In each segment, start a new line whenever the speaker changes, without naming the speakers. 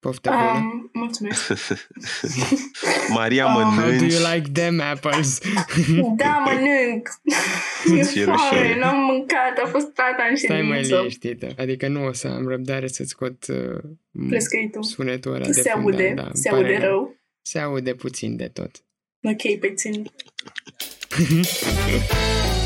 Poftă bună.
Um, mulțumesc.
Maria,
Um,
How do
mănânci?
you like them apples?
Da, mănânc.
Ție
E
rușine.
foame, n-am mâncat, a fost tata în
Stai mai
ședință.
liniștită. Adică nu o să am răbdare să scot uh,
Plescăitul.
sunetul ăla de
Se
fund,
aude,
da, da,
se
îmi pare
aude rău.
Se aude puțin de tot.
Ok, pe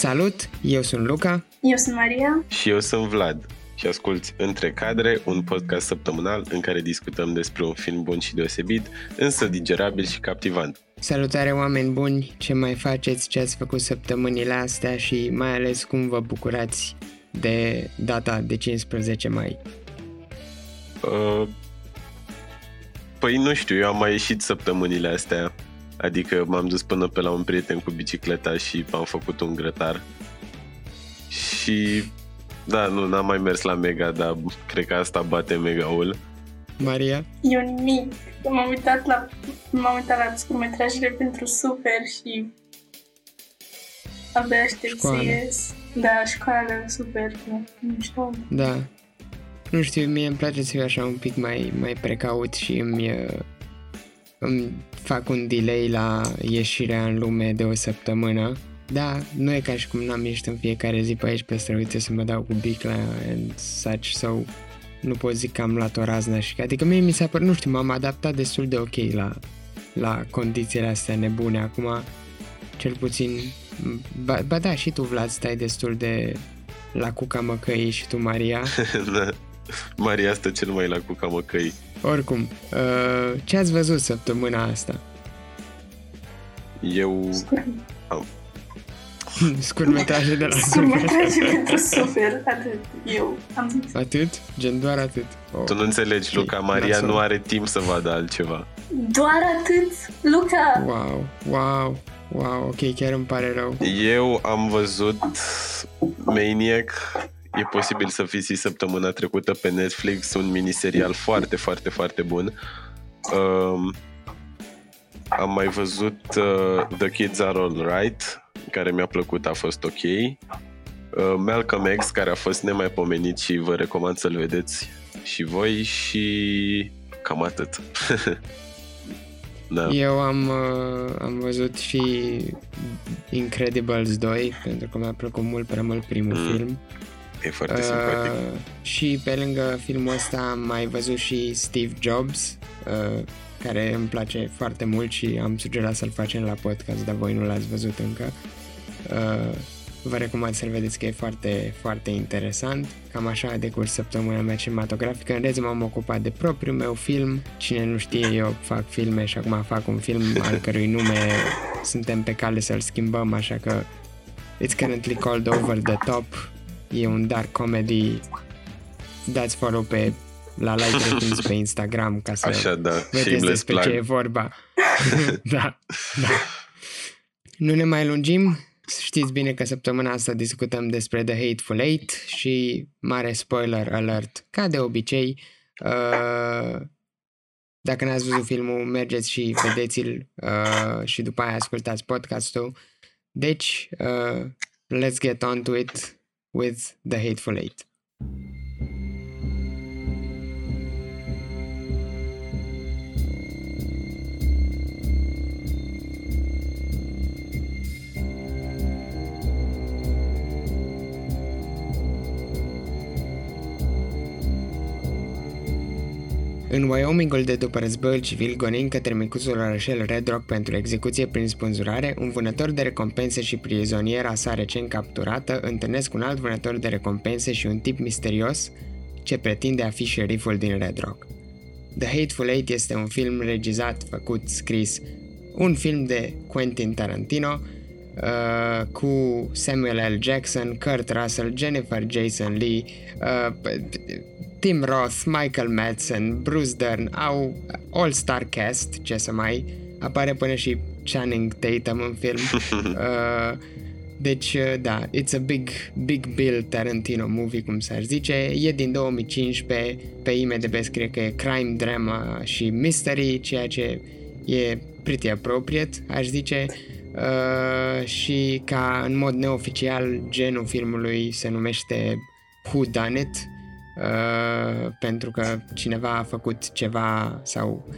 Salut, eu sunt Luca.
Eu sunt Maria.
Și eu sunt Vlad și asculti Între Cadre, un podcast săptămânal în care discutăm despre un film bun și deosebit, însă digerabil și captivant.
Salutare oameni buni, ce mai faceți, ce ați făcut săptămânile astea și mai ales cum vă bucurați de data de 15 mai.
Uh, păi nu știu, eu am mai ieșit săptămânile astea, adică m-am dus până pe la un prieten cu bicicleta și am făcut un grătar. Și da, nu, n-am mai mers la Mega, dar cred că asta bate Mega-ul.
Maria?
Eu nimic. M-am uitat la, m-am uitat la scurmetrajele pentru Super și abia aștept
Școală.
să ies. Da, școală, super. Nu, nu știu.
Da. Nu știu, mie îmi place să fiu așa un pic mai, mai precaut și îmi, uh, îmi fac un delay la ieșirea în lume de o săptămână. Da, nu e ca și cum n-am ieșit în fiecare zi pe aici pe străuțe să mă dau cu bicla and such, sau nu pot zic că am luat o raznă și adică mie mi s-a părut, nu știu, m-am adaptat destul de ok la, la condițiile astea nebune. Acum, cel puțin, ba, ba da, și tu, Vlad, stai destul de la cuca măcăii și tu, Maria.
Da. Maria stă cel mai la cuca măcăi.
Oricum, uh, ce ați văzut săptămâna asta?
Eu
Scurmetraje de la
Scurmetraje pentru Super. Atât. Eu am zis.
Atât? Gen doar atât. Oh.
Tu nu înțelegi, Luca, Maria
nasol.
nu are timp să vadă altceva.
Doar atât, Luca.
Wow, wow, wow, ok, chiar îmi pare rău.
Eu am văzut Maniac, e posibil să fi zis săptămâna trecută pe Netflix, un miniserial foarte, foarte, foarte bun. Um, am mai văzut uh, The Kids Are Alright, care mi-a plăcut, a fost ok. Uh, Malcolm X, care a fost nemaipomenit și vă recomand să-l vedeți și voi și cam atât. da.
Eu am, uh, am văzut și Incredibles 2, pentru că mi-a plăcut mult prea mult primul
Mm,
film.
E foarte simpatic.
Uh, și pe lângă filmul ăsta am mai văzut și Steve Jobs, uh, care îmi place foarte mult și am sugerat să-l facem la podcast, dar voi nu l-ați văzut încă. Uh, vă recomand să-l vedeți că e foarte, foarte interesant. Cam așa a decurs săptămâna mea cinematografică. În rest m-am ocupat de propriul meu film. Cine nu știe, eu fac filme și acum fac un film al cărui nume suntem pe cale să-l schimbăm, așa că It's currently called Over the Top. E un dark comedy. Dați follow pe la Light Ratings pe Instagram ca să
Așa, da.
vedeți
Shameless
despre ce e
plug.
vorba. da, da. Nu ne mai lungim. Știți bine că săptămâna asta discutăm despre The Hateful Eight și mare spoiler alert, ca de obicei. Uh, dacă n-ați văzut filmul, mergeți și vedeți-l uh, și după aia ascultați podcastul. Deci, uh, let's get on to it with The Hateful Eight. În Wyomingul de după războiul civil, gonind către micuțul orășel Red Rock pentru execuție prin spânzurare, un vânător de recompense și prizoniera sa recent capturată întâlnesc un alt vânător de recompense și un tip misterios ce pretinde a fi șeriful din Red Rock. The Hateful Eight este un film regizat, făcut, scris, un film de Quentin Tarantino, uh, cu Samuel L. Jackson, Kurt Russell, Jennifer Jason Lee, uh, Tim Roth, Michael Madsen, Bruce Dern, au all-star cast, ce să mai, apare până și Channing Tatum în film. uh, deci, uh, da, it's a big, big Bill Tarantino movie, cum s-ar zice. E din 2015, pe IMDb scrie că e crime, drama și mystery, ceea ce e pretty appropriate, aș zice, uh, și ca în mod neoficial genul filmului se numește Who Done It, uh, pentru că cineva a făcut ceva sau,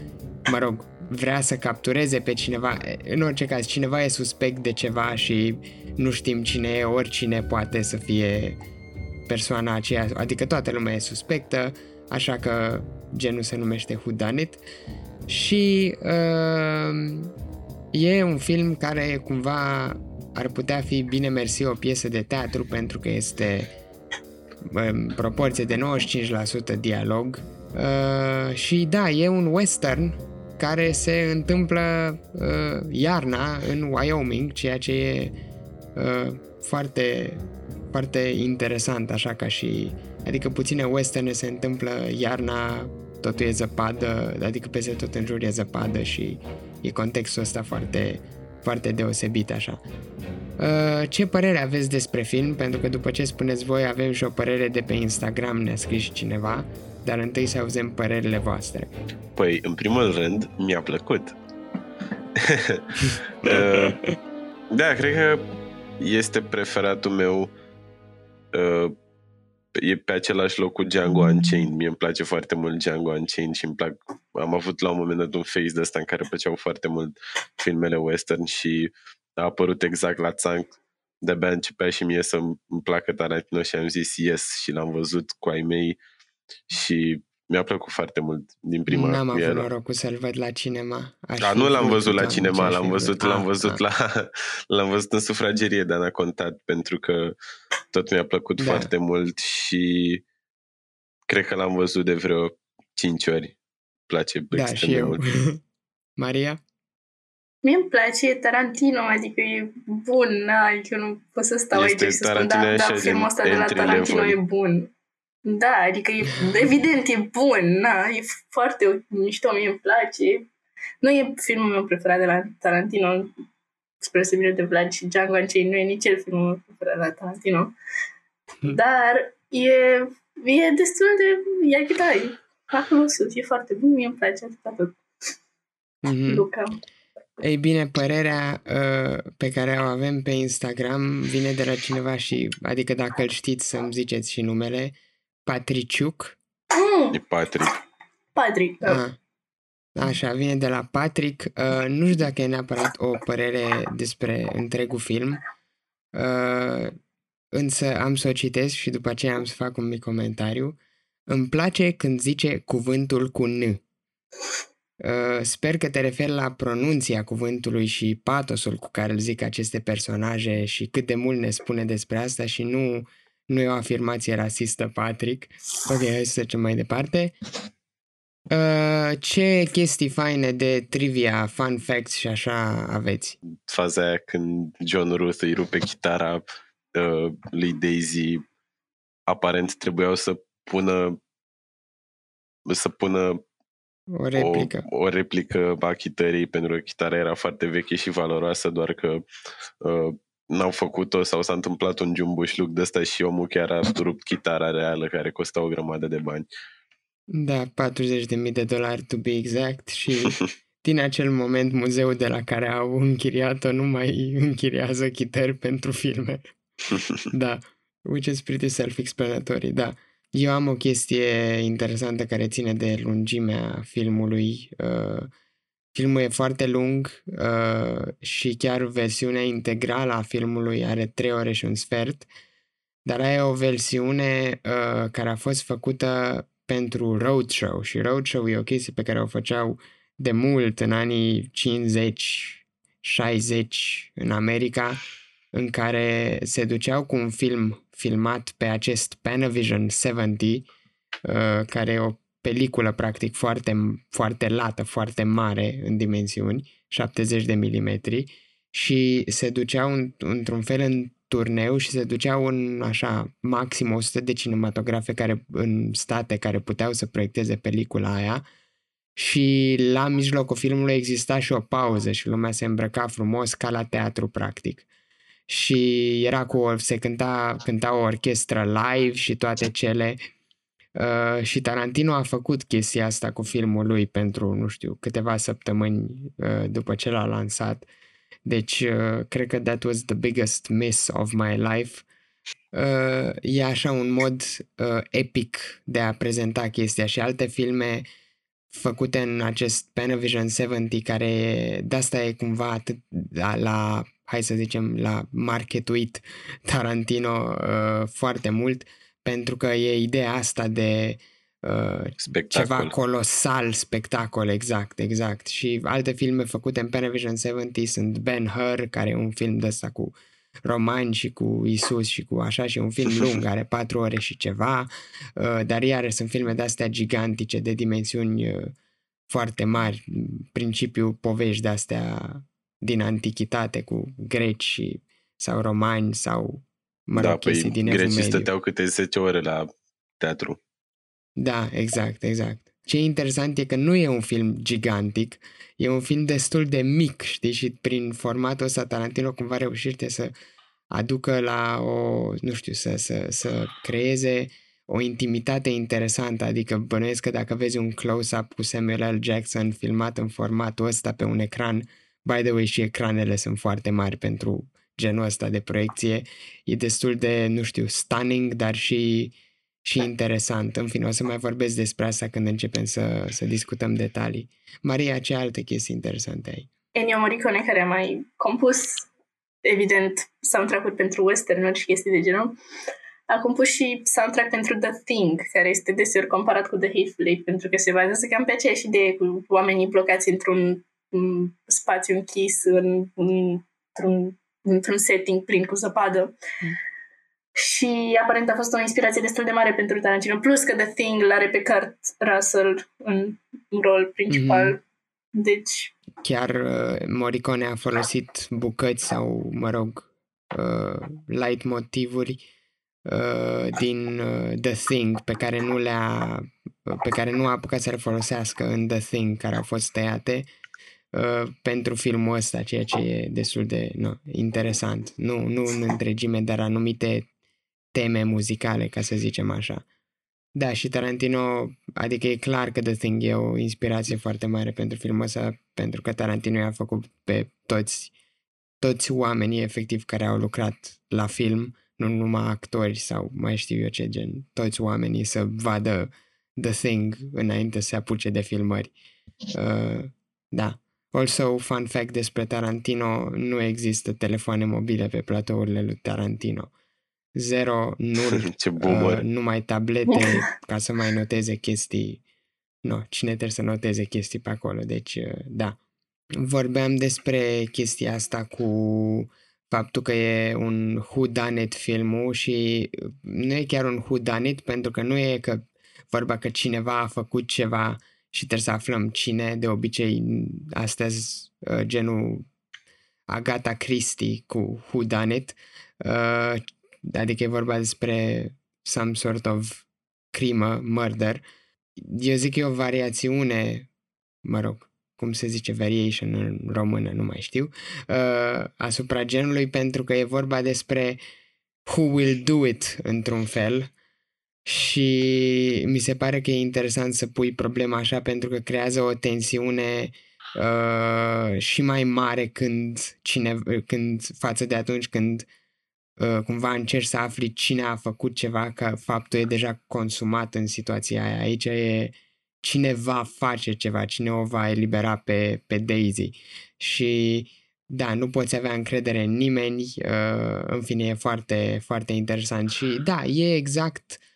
mă rog, vrea să captureze pe cineva, în orice caz, cineva e suspect de ceva și nu știm cine e, oricine poate să fie persoana aceea, adică toată lumea e suspectă, așa că genul se numește Whodunit și uh, e un film care cumva ar putea fi bine mersi o piesă de teatru pentru că este în proporție de 95% dialog. Uh, și da, e un western care se întâmplă uh, iarna în Wyoming, ceea ce e uh, foarte, foarte interesant, așa ca și... Adică puține westerne se întâmplă iarna, totul e zăpadă, adică peste tot în jur e zăpadă și e contextul ăsta foarte, foarte deosebit așa. Uh, ce părere aveți despre film? Pentru că după ce spuneți voi avem și o părere de pe Instagram, ne-a scris cineva, dar întâi să auzim părerile voastre.
Păi, în primul rând, mi-a plăcut. uh, da, cred că este preferatul meu uh, e pe același loc cu Django Unchained. Mie îmi place foarte mult Django Unchained și îmi plac... Am avut la un moment dat un face de ăsta în care plăceau foarte mult filmele western și a apărut exact la țanc. De-abia începea și mie să-mi placă Tarantino și am zis yes și l-am văzut cu ai mei și mi-a plăcut foarte mult din prima
N-am avut el. norocul să-l văd la cinema.
Aș da, nu l-am văzut la cinema, l-am văzut, l-am văzut, ah, la, l-am văzut în sufragerie, dar n-a contat pentru că tot mi-a plăcut da. foarte mult și cred că l-am văzut de vreo 5 ori. Place
da, și eu. mult. Maria?
Mie îmi place Tarantino, adică e bun, adică nu pot să stau este aici și să spun, da, da, filmul ăsta de la Tarantino level. e bun. Da, adică e, evident e bun, na, e foarte mișto, mie îmi place. Nu e filmul meu preferat de la Tarantino, spre să de Vlad și Django Unchained, nu e nici el filmul meu preferat de la Tarantino. Hmm. Dar e, e destul de, e da, e acolo sus, e foarte bun, mie îmi place atât tot. Mm-hmm. Luca.
Ei bine, părerea uh, pe care o avem pe Instagram vine de la cineva și, adică dacă îl știți să-mi ziceți și numele, Patriciuc.
Mm. E Patrick.
Patrick, da. Ah.
Așa, vine de la Patrick. Uh, nu știu dacă e neapărat o părere despre întregul film, uh, însă am să o citesc și după aceea am să fac un mic comentariu. Îmi place când zice cuvântul cu N. Uh, sper că te referi la pronunția cuvântului și patosul cu care îl zic aceste personaje și cât de mult ne spune despre asta și nu nu e o afirmație rasistă, Patrick. Ok, hai să trecem mai departe. Uh, ce chestii faine de trivia, fun facts și așa aveți?
Faza aia când John Ruth îi rupe chitara uh, lui Daisy, aparent trebuiau să pună să pună
o replică.
O, o replică a chitării, pentru că chitara era foarte veche și valoroasă, doar că uh, n-au făcut-o sau s-a întâmplat un jumbușluc de ăsta și omul chiar a rupt chitara reală care costa o grămadă de bani.
Da, 40.000 de dolari to be exact și din acel moment muzeul de la care au închiriat-o nu mai închiriază chitări pentru filme. da, which is pretty self-explanatory, da. Eu am o chestie interesantă care ține de lungimea filmului. Uh, Filmul e foarte lung uh, și chiar versiunea integrală a filmului are 3 ore și un sfert, dar e o versiune uh, care a fost făcută pentru roadshow și roadshow e o chestie pe care o făceau de mult în anii 50, 60 în America, în care se duceau cu un film filmat pe acest Panavision 70, uh, care e o peliculă practic foarte, foarte lată, foarte mare în dimensiuni, 70 de milimetri și se duceau în, într-un fel în turneu și se duceau în așa maxim 100 de cinematografe care, în state care puteau să proiecteze pelicula aia și la mijlocul filmului exista și o pauză și lumea se îmbrăca frumos ca la teatru practic. Și era cu o, se cânta, cânta o orchestră live și toate cele Uh, și Tarantino a făcut chestia asta cu filmul lui pentru, nu știu, câteva săptămâni uh, după ce l-a lansat. Deci, uh, cred că that was the biggest miss of my life. Uh, e așa un mod uh, epic de a prezenta chestia și alte filme făcute în acest Panavision 70 care de asta e cumva atât la, la hai să zicem, la marketuit Tarantino uh, foarte mult pentru că e ideea asta de uh, ceva colosal, spectacol, exact, exact. Și alte filme făcute în Panavision 70 sunt Ben Hur, care e un film de ăsta cu romani și cu Isus și cu așa și un film lung, are patru ore și ceva, uh, dar iară sunt filme de astea gigantice, de dimensiuni uh, foarte mari, principiu povești de astea din antichitate cu greci și, sau romani sau mă rog, da, chestii păi, din
grecii stăteau câte 10 ore la teatru.
Da, exact, exact. Ce e interesant e că nu e un film gigantic, e un film destul de mic, știi, și prin formatul ăsta Tarantino cumva reușește să aducă la o, nu știu, să, să, să creeze o intimitate interesantă, adică bănuiesc că dacă vezi un close-up cu Samuel L. Jackson filmat în formatul ăsta pe un ecran, by the way și ecranele sunt foarte mari pentru genul ăsta de proiecție, e destul de, nu știu, stunning, dar și, și interesant. În fine, o să mai vorbesc despre asta când începem să, să discutăm detalii. Maria, ce alte chestii interesante ai?
Ennio Morricone, care a mai compus, evident, soundtrack-uri pentru western și chestii de genul, a compus și soundtrack pentru The Thing, care este deseori comparat cu The Hateful Eight, pentru că se bazează cam pe aceeași idee cu oamenii blocați într-un spațiu închis, în, într-un, într-un setting plin cu zăpadă. Mm. Și aparent a fost o inspirație destul de mare pentru Tarantino. Plus că The Thing l-are pe Kurt Russell în rol principal. Mm-hmm. Deci...
Chiar uh, Morricone a folosit bucăți sau, mă rog, uh, light motivuri uh, din uh, The Thing pe care nu le-a pe care nu a apucat să le folosească în The Thing care au fost tăiate uh, pentru filmul ăsta, ceea ce e destul de no, interesant. Nu, nu în întregime, dar anumite teme muzicale, ca să zicem așa. Da, și Tarantino, adică e clar că The Thing e o inspirație foarte mare pentru filmul ăsta, pentru că Tarantino i-a făcut pe toți, toți oamenii efectiv care au lucrat la film, nu numai actori sau mai știu eu ce gen, toți oamenii să vadă The Thing înainte să se apuce de filmări. Uh, da. Also, fun fact despre Tarantino, nu există telefoane mobile pe platourile lui Tarantino. Zero, nul, Ce uh, numai tablete ca să mai noteze chestii. Nu, no, cine trebuie să noteze chestii pe acolo, deci uh, da. Vorbeam despre chestia asta cu faptul că e un whodunit filmul și nu e chiar un whodunit pentru că nu e că vorba că cineva a făcut ceva și trebuie să aflăm cine, de obicei astăzi uh, genul Agatha Christie cu Who Done It, uh, adică e vorba despre some sort of crimă, murder. Eu zic că e o variațiune, mă rog, cum se zice variation în română, nu mai știu, uh, asupra genului pentru că e vorba despre who will do it într-un fel și mi se pare că e interesant să pui problema așa pentru că creează o tensiune uh, și mai mare când, cine, când față de atunci când uh, cumva încerci să afli cine a făcut ceva, că faptul e deja consumat în situația aia. Aici e cine va face ceva, cine o va elibera pe, pe Daisy. Și da, nu poți avea încredere în nimeni, uh, în fine e foarte, foarte interesant și da, e exact uh,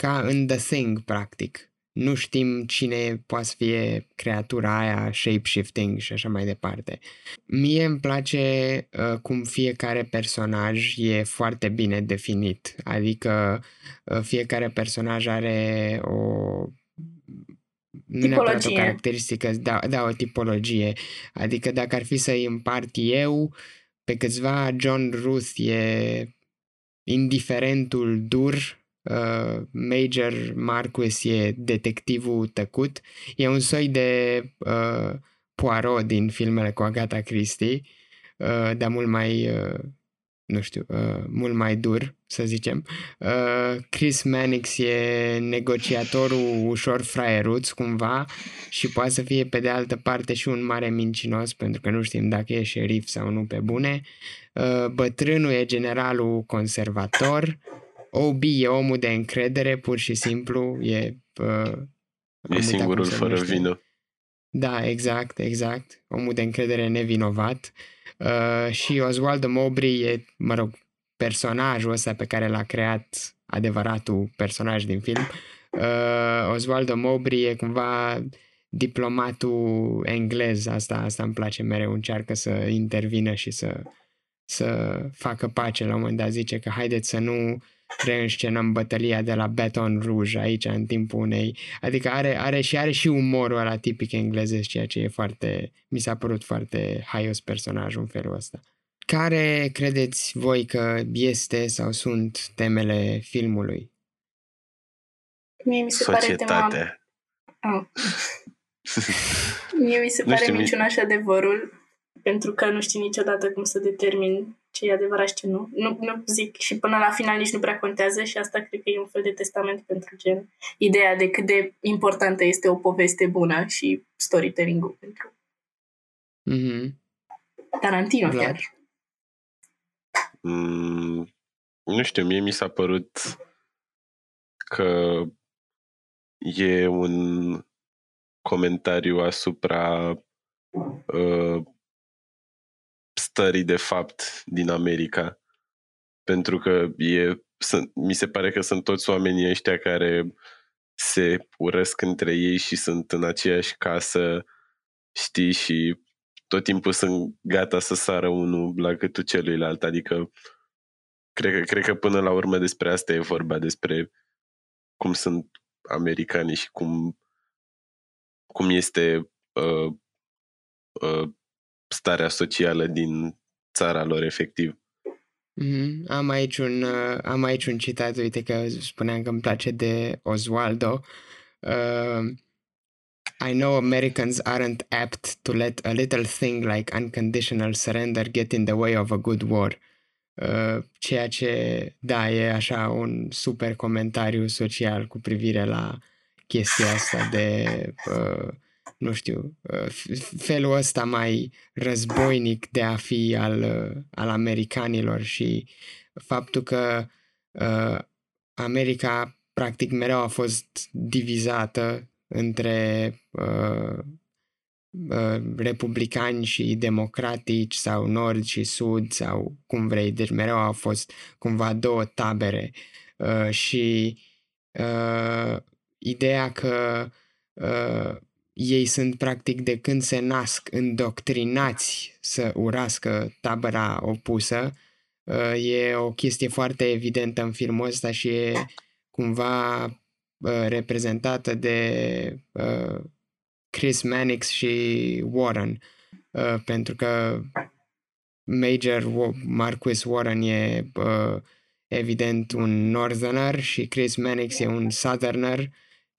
ca în The Thing, practic. Nu știm cine poate să fie creatura aia, shape-shifting și așa mai departe. Mie îmi place uh, cum fiecare personaj e foarte bine definit, adică uh, fiecare personaj are o
nu neapărat
o caracteristică, da, da, o tipologie. Adică dacă ar fi să-i împart eu, pe câțiva John Ruth e indiferentul dur, uh, Major Marquis e detectivul tăcut. E un soi de uh, Poirot din filmele cu Agatha Christie, uh, dar mult mai, uh, nu știu, uh, mult mai dur, să zicem. Uh, Chris Mannix e negociatorul ușor fraieruț, cumva, și poate să fie pe de altă parte și un mare mincinos, pentru că nu știm dacă e șerif sau nu pe bune. Uh, bătrânul e generalul conservator. OB e omul de încredere, pur și simplu, e... Uh,
e singurul fără vină.
Da, exact, exact. Omul de încredere nevinovat. Uh, și Oswald Mowbray e, mă rog, personajul ăsta pe care l-a creat adevăratul personaj din film. Uh, Oswald Mowbray e cumva diplomatul englez, asta, asta îmi place mereu, încearcă să intervină și să, să facă pace. La un moment dat zice că haideți să nu reînscenăm bătălia de la Baton Rouge aici în timpul unei... Adică are, are și are și umorul ăla tipic englezesc, ceea ce e foarte... Mi s-a părut foarte haios personajul în felul ăsta. Care credeți voi că este sau sunt temele filmului?
Mie mi se Societate. pare tema... Oh. Mie mi se pare minciuna și adevărul, pentru că nu știi niciodată cum să determin ce e adevărat și ce nu. nu. Nu zic și până la final nici nu prea contează și asta cred că e un fel de testament pentru gen. Ideea de cât de importantă este o poveste bună și storytelling-ul pentru
mm-hmm.
Tarantino Vlad. chiar.
Mm, nu știu, mie mi s-a părut că e un comentariu asupra uh, stării de fapt din America. Pentru că e, sunt, mi se pare că sunt toți oamenii ăștia care se urăsc între ei și sunt în aceeași casă, știi, și tot timpul sunt gata să sară unul la gâtul celuilalt. Adică cred că, cred că până la urmă despre asta e vorba, despre cum sunt americanii și cum, cum este uh, uh, starea socială din țara lor efectiv.
Mm-hmm. Am, aici un, uh, am aici un citat, uite că spuneam că îmi place de Oswaldo. Uh, I know Americans aren't apt to let a little thing like unconditional surrender get in the way of a good war. Uh, ceea ce, da, e așa un super comentariu social cu privire la chestia asta de uh, nu știu, uh, felul ăsta mai războinic de a fi al, uh, al americanilor și faptul că uh, America practic mereu a fost divizată între uh, uh, republicani și democratici sau nord și sud sau cum vrei, deci mereu au fost cumva două tabere. Uh, și uh, ideea că uh, ei sunt practic de când se nasc îndoctrinați să urască tabăra opusă. Uh, e o chestie foarte evidentă în filmul ăsta și e cumva uh, reprezentată de uh, Chris Mannix și Warren pentru că Major Marquis Warren e evident un northerner și Chris Mannix e un southerner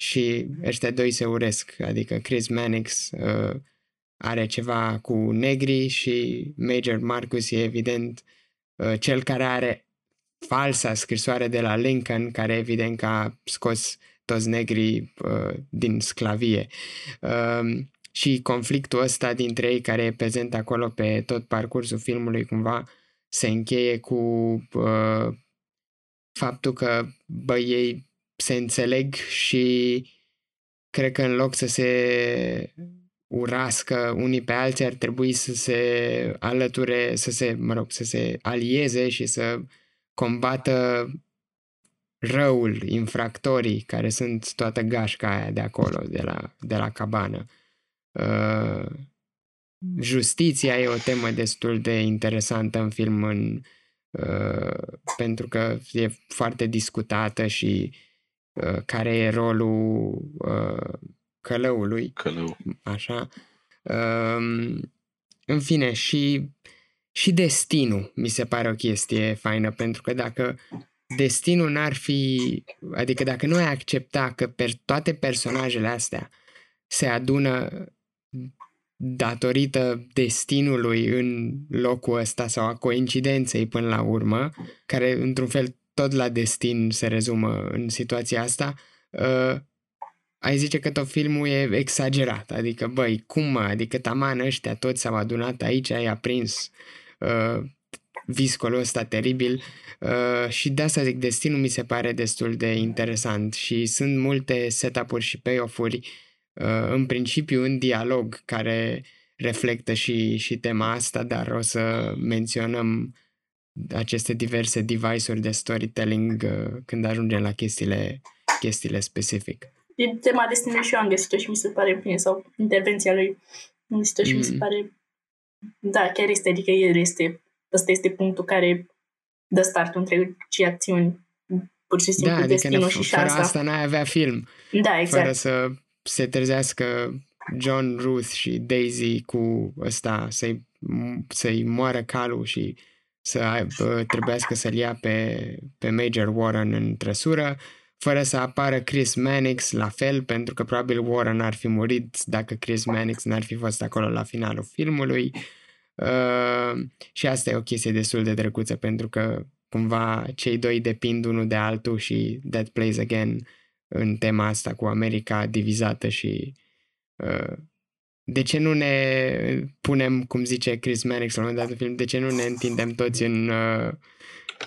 și ăștia doi se uresc, adică Chris Mannix uh, are ceva cu negri și Major Marcus e evident uh, cel care are falsa scrisoare de la Lincoln, care evident că a scos toți negrii uh, din sclavie. Uh, și conflictul ăsta dintre ei care e prezent acolo pe tot parcursul filmului cumva se încheie cu uh, faptul că bă, ei se înțeleg și cred că în loc să se urască unii pe alții, ar trebui să se alăture, să se, mă rog, să se alieze și să combată răul, infractorii care sunt toată gașca aia de acolo, de la, de la cabană. Uh, justiția e o temă destul de interesantă în film în, uh, pentru că e foarte discutată și Uh, care e rolul uh, călăului.
Călău.
Așa. Uh, în fine, și, și destinul mi se pare o chestie faină, pentru că dacă destinul n-ar fi, adică dacă nu ai accepta că per toate personajele astea se adună datorită destinului în locul ăsta sau a coincidenței până la urmă, care într-un fel tot la destin se rezumă în situația asta, uh, ai zice că tot filmul e exagerat, adică băi, cum mă, adică taman ăștia toți s-au adunat aici, ai aprins uh, viscolul ăsta teribil uh, și de asta zic, destinul mi se pare destul de interesant și sunt multe setup-uri și payoff-uri uh, în principiu în dialog care reflectă și, și tema asta, dar o să menționăm aceste diverse device-uri de storytelling uh, când ajungem la chestiile, chestiile specific.
E tema destinului și eu am găsit-o și mi se pare bine, sau intervenția lui am găsit-o și mm. mi se mm. pare da, chiar este, adică el este ăsta este punctul care dă start întregii acțiuni. Pur și simplu da, adică destinul și
șansa. Fără asta n-ai avea film.
Da, exact.
Fără să se trezească John, Ruth și Daisy cu ăsta să-i, să-i moară calul și să aibă, trebuiască să-l ia pe, pe Major Warren în trăsură, fără să apară Chris Mannix la fel, pentru că probabil Warren ar fi murit dacă Chris Mannix n-ar fi fost acolo la finalul filmului. Uh, Uh, și asta e o chestie destul de drăguță pentru că cumva cei doi depind unul de altul și That Plays Again în tema asta cu America divizată și uh, de ce nu ne punem, cum zice Chris Mannix la un moment dat în film, de ce nu ne întindem toți în, uh,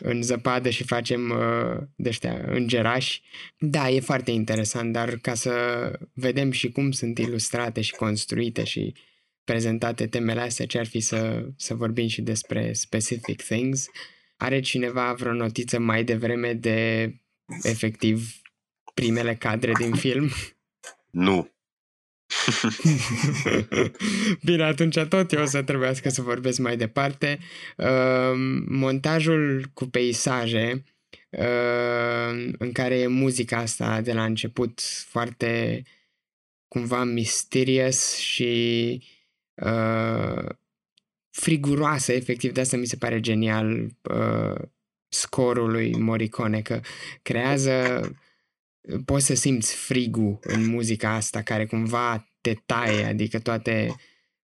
în zăpadă și facem uh, de ăștia îngerași? Da, e foarte interesant, dar ca să vedem și cum sunt ilustrate și construite și uh, prezentate temele astea, ce ar fi să, să vorbim și despre specific things. Are cineva vreo notiță mai devreme de efectiv primele cadre din film?
Nu.
Bine, atunci tot eu o să trebuiască să vorbesc mai departe. Uh, montajul cu peisaje uh, în care e muzica asta de la început foarte cumva mysterious și uh, friguroasă, efectiv, de asta mi se pare genial uh, scorul lui Morricone, că creează, poți să simți frigul în muzica asta, care cumva te taie, adică toate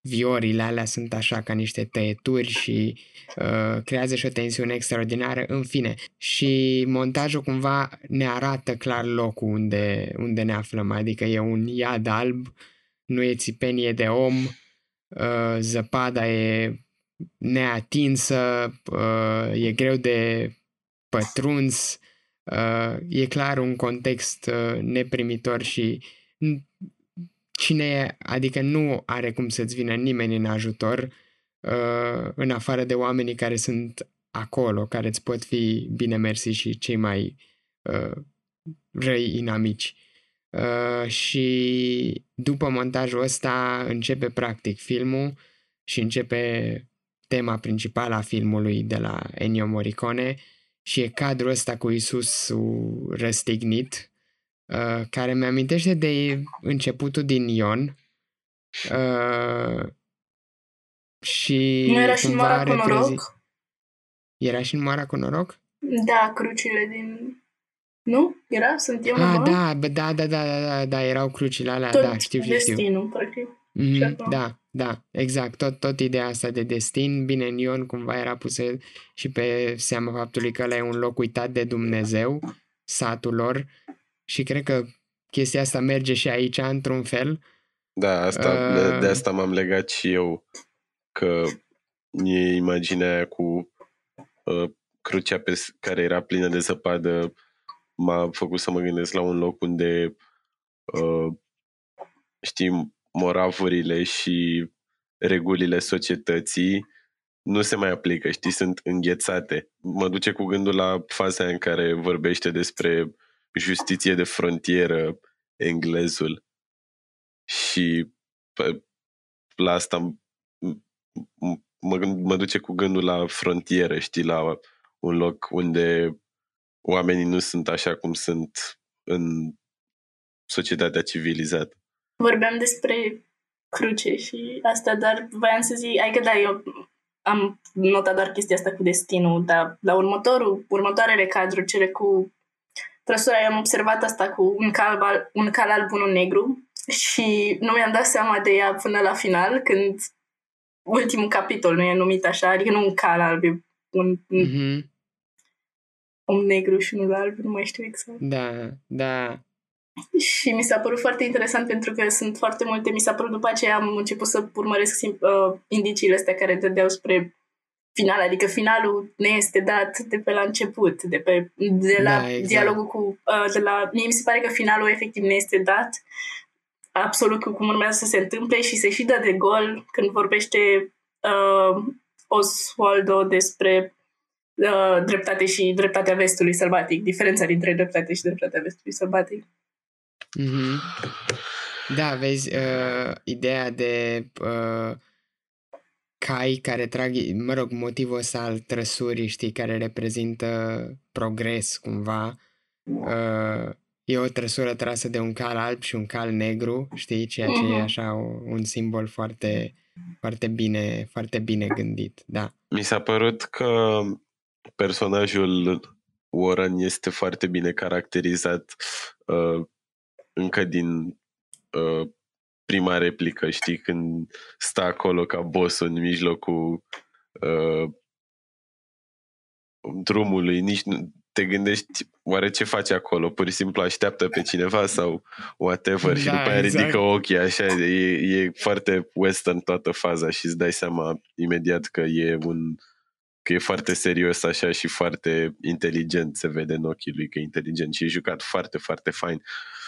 viorile alea sunt așa ca niște tăieturi și uh, creează și o tensiune extraordinară, în fine. Și montajul cumva ne arată clar locul unde, unde ne aflăm, adică e un iad alb, nu e țipenie de om, Uh, zăpada e neatinsă, uh, e greu de pătruns, uh, e clar un context neprimitor și cine e, adică nu are cum să-ți vină nimeni în ajutor în afară de oamenii care sunt acolo, care îți pot fi bine mersi și cei mai răi inamici. Uh, și după montajul ăsta începe practic filmul și începe tema principală a filmului de la Ennio Morricone și e cadrul ăsta cu Isus răstignit uh, care mi-amintește de începutul din Ion uh, și
nu era și în Moara cu noroc?
Era și în Moara cu noroc?
Da, crucile din nu? Era? Sunt eu
ah, da, da, da, da, da, da, da, erau crucile alea, tot da, știu, știu,
destinul, practic.
Mm-hmm, da, da, exact, tot, tot ideea asta de destin, bine, în Ion cumva era pusă și pe seama faptului că ăla e un loc uitat de Dumnezeu, satul lor, și cred că chestia asta merge și aici într-un fel.
Da, asta, uh, de, de asta m-am legat și eu, că e imaginea aia cu uh, crucea pe, care era plină de zăpadă m-a făcut să mă gândesc la un loc unde uh, știm moravurile și regulile societății nu se mai aplică, știi, sunt înghețate. Mă duce cu gândul la faza în care vorbește despre justiție de frontieră englezul și la asta mă, mă duce cu gândul la frontieră, știi, la un loc unde oamenii nu sunt așa cum sunt în societatea civilizată.
Vorbeam despre cruce și asta, dar voiam să zic, adică da, eu am notat doar chestia asta cu destinul, dar la următorul, următoarele cadruri, cele cu trăsura am observat asta cu un cal, al, un cal alb, unul negru și nu mi-am dat seama de ea până la final, când ultimul capitol nu e numit așa, adică nu un cal alb, e un, mm-hmm. un negru și unul alb, nu mai știu exact.
Da, da.
Și mi s-a părut foarte interesant pentru că sunt foarte multe, mi s-a părut după aceea am început să urmăresc uh, indiciile astea care dădeau spre final, adică finalul ne este dat de pe la început, de, pe, de la da, exact. dialogul cu, uh, de la, mie mi se pare că finalul efectiv ne este dat absolut cum urmează să se întâmple și se și dă de gol când vorbește uh, Oswaldo despre uh, dreptate și dreptatea vestului sălbatic, diferența dintre dreptate și dreptatea vestului sălbatic.
Mm-hmm. Da, vezi, uh, ideea de uh, cai care trag, mă rog, motivul ăsta al trăsurii, știi, care reprezintă progres cumva, uh, e o trăsură trasă de un cal alb și un cal negru, știi, ceea ce uh-huh. e așa un simbol foarte, foarte bine, foarte bine gândit, da.
Mi s-a părut că personajul Warren este foarte bine caracterizat uh, încă din uh, prima replică, știi, când stă acolo ca boss în mijlocul uh, drumului, nici nu, te gândești oare ce face acolo, pur și simplu așteaptă pe cineva sau whatever da, și după aia exact. ridică ochii așa, e, e foarte western toată faza și îți dai seama imediat că e un că e foarte serios așa și foarte inteligent, se vede în ochii lui că e inteligent și e jucat foarte, foarte fain. Uh,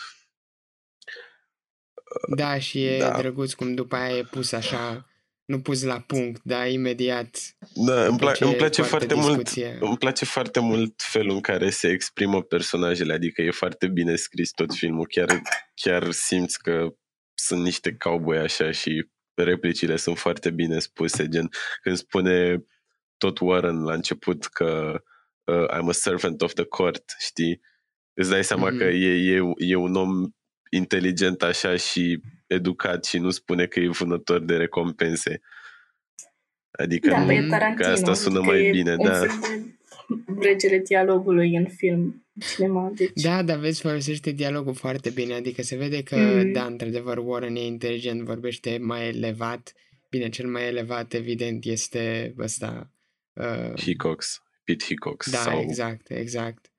da, și e da. drăguț cum după aia e pus așa, nu pus la punct, dar imediat.
Da, îmi, pla- îmi place foarte discuție. mult. Îmi place foarte mult felul în care se exprimă personajele, adică e foarte bine scris tot filmul, chiar, chiar simți că sunt niște cowboy așa și replicile sunt foarte bine spuse, gen când spune tot Warren la început că uh, I'm a servant of the court, știi? Îți dai seama mm-hmm. că e, e, e un om inteligent așa și educat și nu spune că e vânător de recompense. Adică
da,
nu, că asta sună mai bine, da.
regele dialogului în film cinema. Deci...
Da, dar vezi, folosește dialogul foarte bine, adică se vede că, mm. da, într-adevăr, Warren e inteligent, vorbește mai elevat. Bine, cel mai elevat, evident, este ăsta...
Uh... Hickox, Pete Hickox.
Da, sau... exact, exact.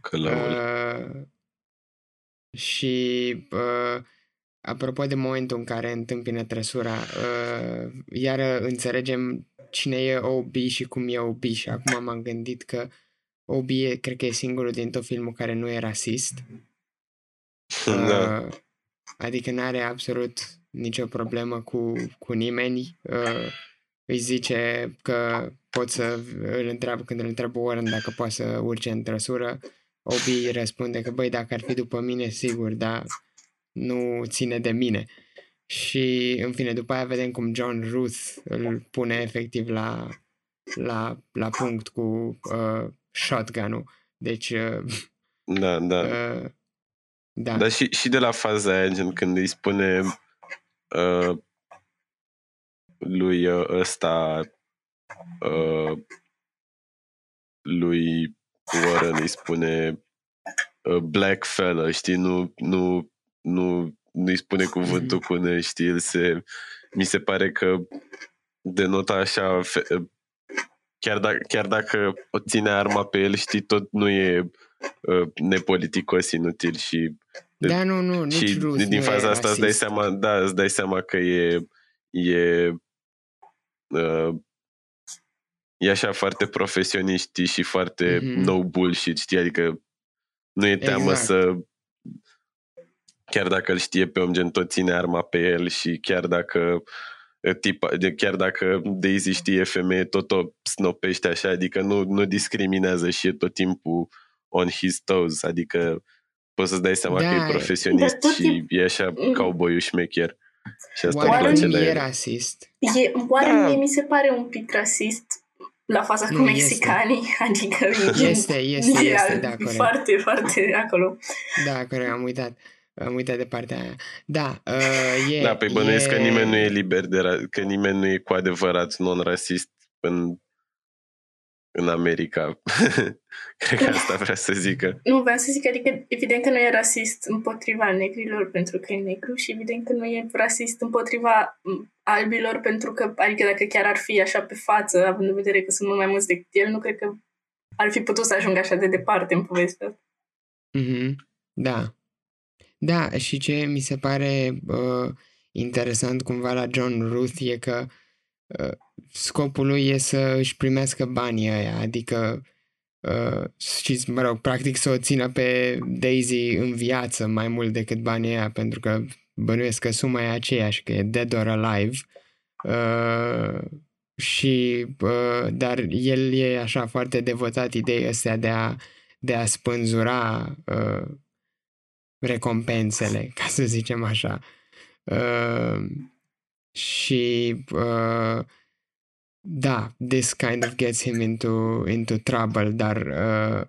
Călăul. Uh,
și uh, apropo de momentul în care întâmpină trăsura, uh, iar înțelegem cine e OB și cum e OB și acum m-am gândit că OB e, cred că e singurul din tot filmul care nu e rasist.
Da. Uh,
adică nu are absolut nicio problemă cu, cu nimeni. Uh, îi zice că pot să îl întreabă când îl întreabă Warren dacă poate să urce în trăsură Obi răspunde că, băi, dacă ar fi după mine, sigur, dar nu ține de mine. Și, în fine, după aia vedem cum John Ruth îl pune efectiv la, la, la punct cu uh, shotgun-ul. Deci... Uh,
da, da. Uh, da. Dar și, și de la faza aia, gen, când îi spune uh, lui uh, ăsta uh, lui Warren îi spune uh, black fella, știi, nu, nu, nu, nu îi spune cuvântul cu ne, știi, el se, mi se pare că denota așa, fe, chiar, dacă, chiar dacă o ține arma pe el, știi, tot nu e uh, nepoliticos inutil și
da, nu, nu,
și
nici Ruth
din faza asta îți dai seama, da, îți dai seama că e, e uh, e așa foarte profesioniști și foarte mm-hmm. no bullshit, știi? Adică nu e teamă exact. să chiar dacă îl știe pe om gen tot ține arma pe el și chiar dacă tipa, chiar dacă Daisy știe femeie, tot o snopește așa, adică nu, nu discriminează și e tot timpul on his toes, adică poți să-ți dai seama da, că e profesionist și e așa mm. cowboy șmecher. Și asta
oare nu e rasist?
E, oare da. mie mi se pare un pic rasist la faza cu mexicanii, este. adică
este, este, e, este, da, corect.
Foarte, foarte acolo.
Da, corect, am uitat. Am uitat de partea aia. Da, uh, e...
Da, pe bănuiesc e... că nimeni nu e liber de ra- că nimeni nu e cu adevărat non-rasist în, în America. Cred că asta vrea să zică.
Nu, vreau să zic, adică evident că nu e rasist împotriva negrilor pentru că e negru și evident că nu e rasist împotriva albilor pentru că, adică dacă chiar ar fi așa pe față, având în vedere că sunt mult mai mulți decât el, nu cred că ar fi putut să ajungă așa de departe în povestea
Mm-hmm. Da. Da, și ce mi se pare uh, interesant cumva la John Ruth e că uh, scopul lui e să își primească banii ăia, adică uh, și, mă rog, practic să o țină pe Daisy în viață mai mult decât banii ăia, pentru că bănuiesc că suma e aceeași, că e dead or alive. Uh, și, uh, dar el e așa foarte devotat ideea astea de a, de a spânzura uh, recompensele, ca să zicem așa. Uh, și uh, da, this kind of gets him into, into trouble, dar uh,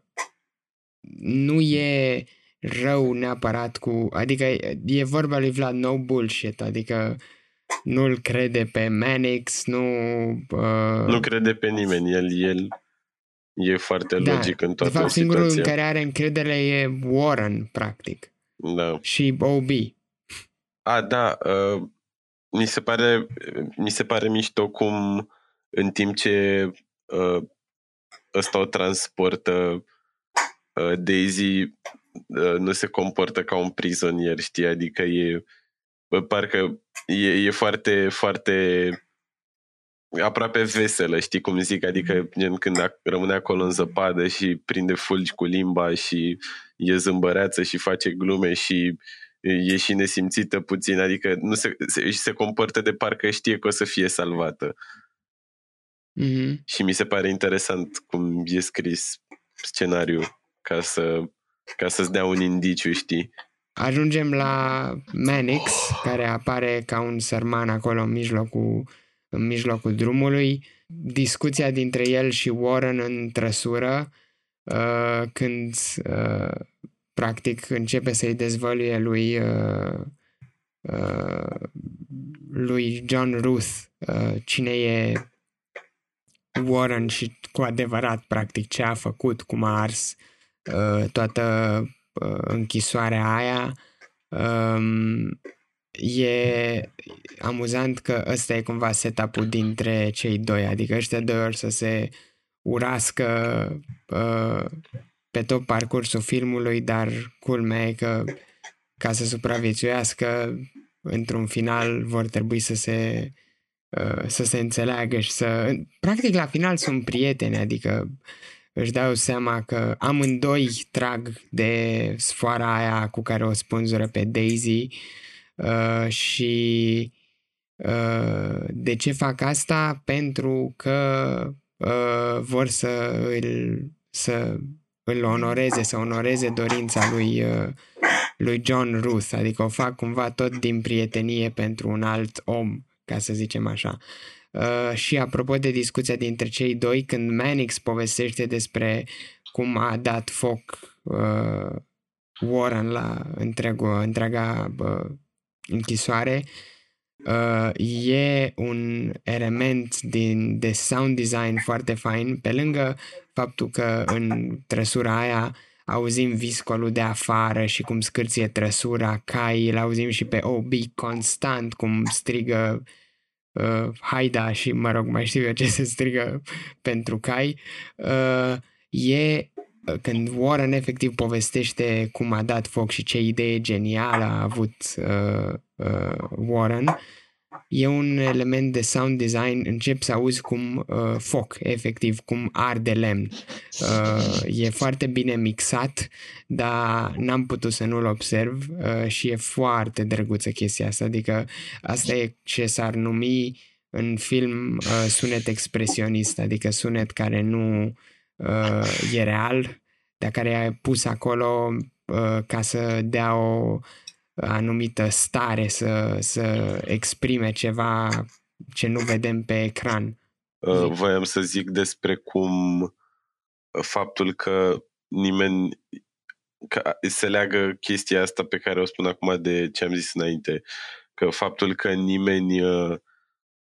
nu e rău neapărat cu, adică e vorba lui Vlad, no bullshit, adică nu-l crede pe Manix, nu... Uh...
Nu crede pe nimeni, el, el e foarte da, logic în toată
de fapt,
situația.
singurul în care are încredere e Warren, practic.
Da.
Și OB.
A, da, uh, mi se pare mi se pare mișto cum în timp ce uh, ăsta o transportă uh, Daisy uh, nu se comportă ca un prizonier, știi? Adică e uh, parcă e, e foarte, foarte aproape veselă, știi cum zic? Adică gen când rămâne acolo în zăpadă și prinde fulgi cu limba și e zâmbăreață și face glume și e și nesimțită puțin, adică nu se, se, se comportă de parcă știe că o să fie salvată.
Mm-hmm.
Și mi se pare interesant cum e scris scenariul ca, să, ca să-ți dea un indiciu, știi?
Ajungem la Manix, care apare ca un sărman acolo în mijlocul, în mijlocul drumului. Discuția dintre el și Warren în trăsură, uh, când uh, practic începe să-i dezvăluie lui uh, uh, lui John Ruth uh, cine e Warren și cu adevărat, practic, ce a făcut, cum a ars uh, toată uh, închisoarea aia. Um, e amuzant că ăsta e cumva setup-ul dintre cei doi, adică ăștia doi ori să se urască uh, pe tot parcursul filmului, dar culmea e că ca să supraviețuiască într-un final vor trebui să se Uh, să se înțeleagă și să... Practic, la final sunt prieteni, adică își dau seama că amândoi trag de sfoara aia cu care o spânzură pe Daisy uh, și uh, de ce fac asta? Pentru că uh, vor să îl, să îl onoreze, să onoreze dorința lui, uh, lui John Ruth, adică o fac cumva tot din prietenie pentru un alt om ca să zicem așa. Uh, și apropo de discuția dintre cei doi, când Mannix povestește despre cum a dat foc uh, Warren la întregul, întreaga uh, închisoare, uh, e un element din, de sound design foarte fain, pe lângă faptul că în trăsura aia auzim viscolul de afară și cum scârție trăsura, cai, îl auzim și pe OB constant, cum strigă uh, Haida și, mă rog, mai știu eu ce se strigă pentru cai, uh, e uh, când Warren efectiv povestește cum a dat foc și ce idee genială a avut uh, uh, Warren, e un element de sound design, încep să auzi cum uh, foc, efectiv, cum arde lemn. Uh, e foarte bine mixat, dar n-am putut să nu-l observ uh, și e foarte drăguță chestia asta, adică asta e ce s-ar numi în film uh, sunet expresionist, adică sunet care nu uh, e real, dar care e pus acolo uh, ca să dea o anumită stare, să, să exprime ceva ce nu vedem pe ecran.
Uh, voiam să zic despre cum uh, faptul că nimeni că se leagă chestia asta pe care o spun acum de ce am zis înainte, că faptul că nimeni uh,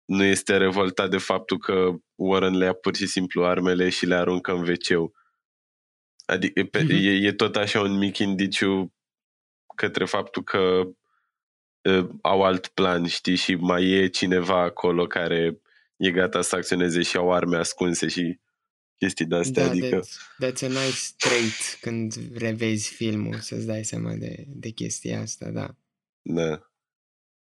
nu este revoltat de faptul că Warren le ia pur și simplu armele și le aruncă în wc Adică mm-hmm. e, e tot așa un mic indiciu către faptul că uh, au alt plan, știi, și mai e cineva acolo care e gata să acționeze și au arme ascunse și chestii de-astea. Da, adică...
that's, that's a nice trait când revezi filmul, să-ți dai seama de, de chestia asta, da.
Da.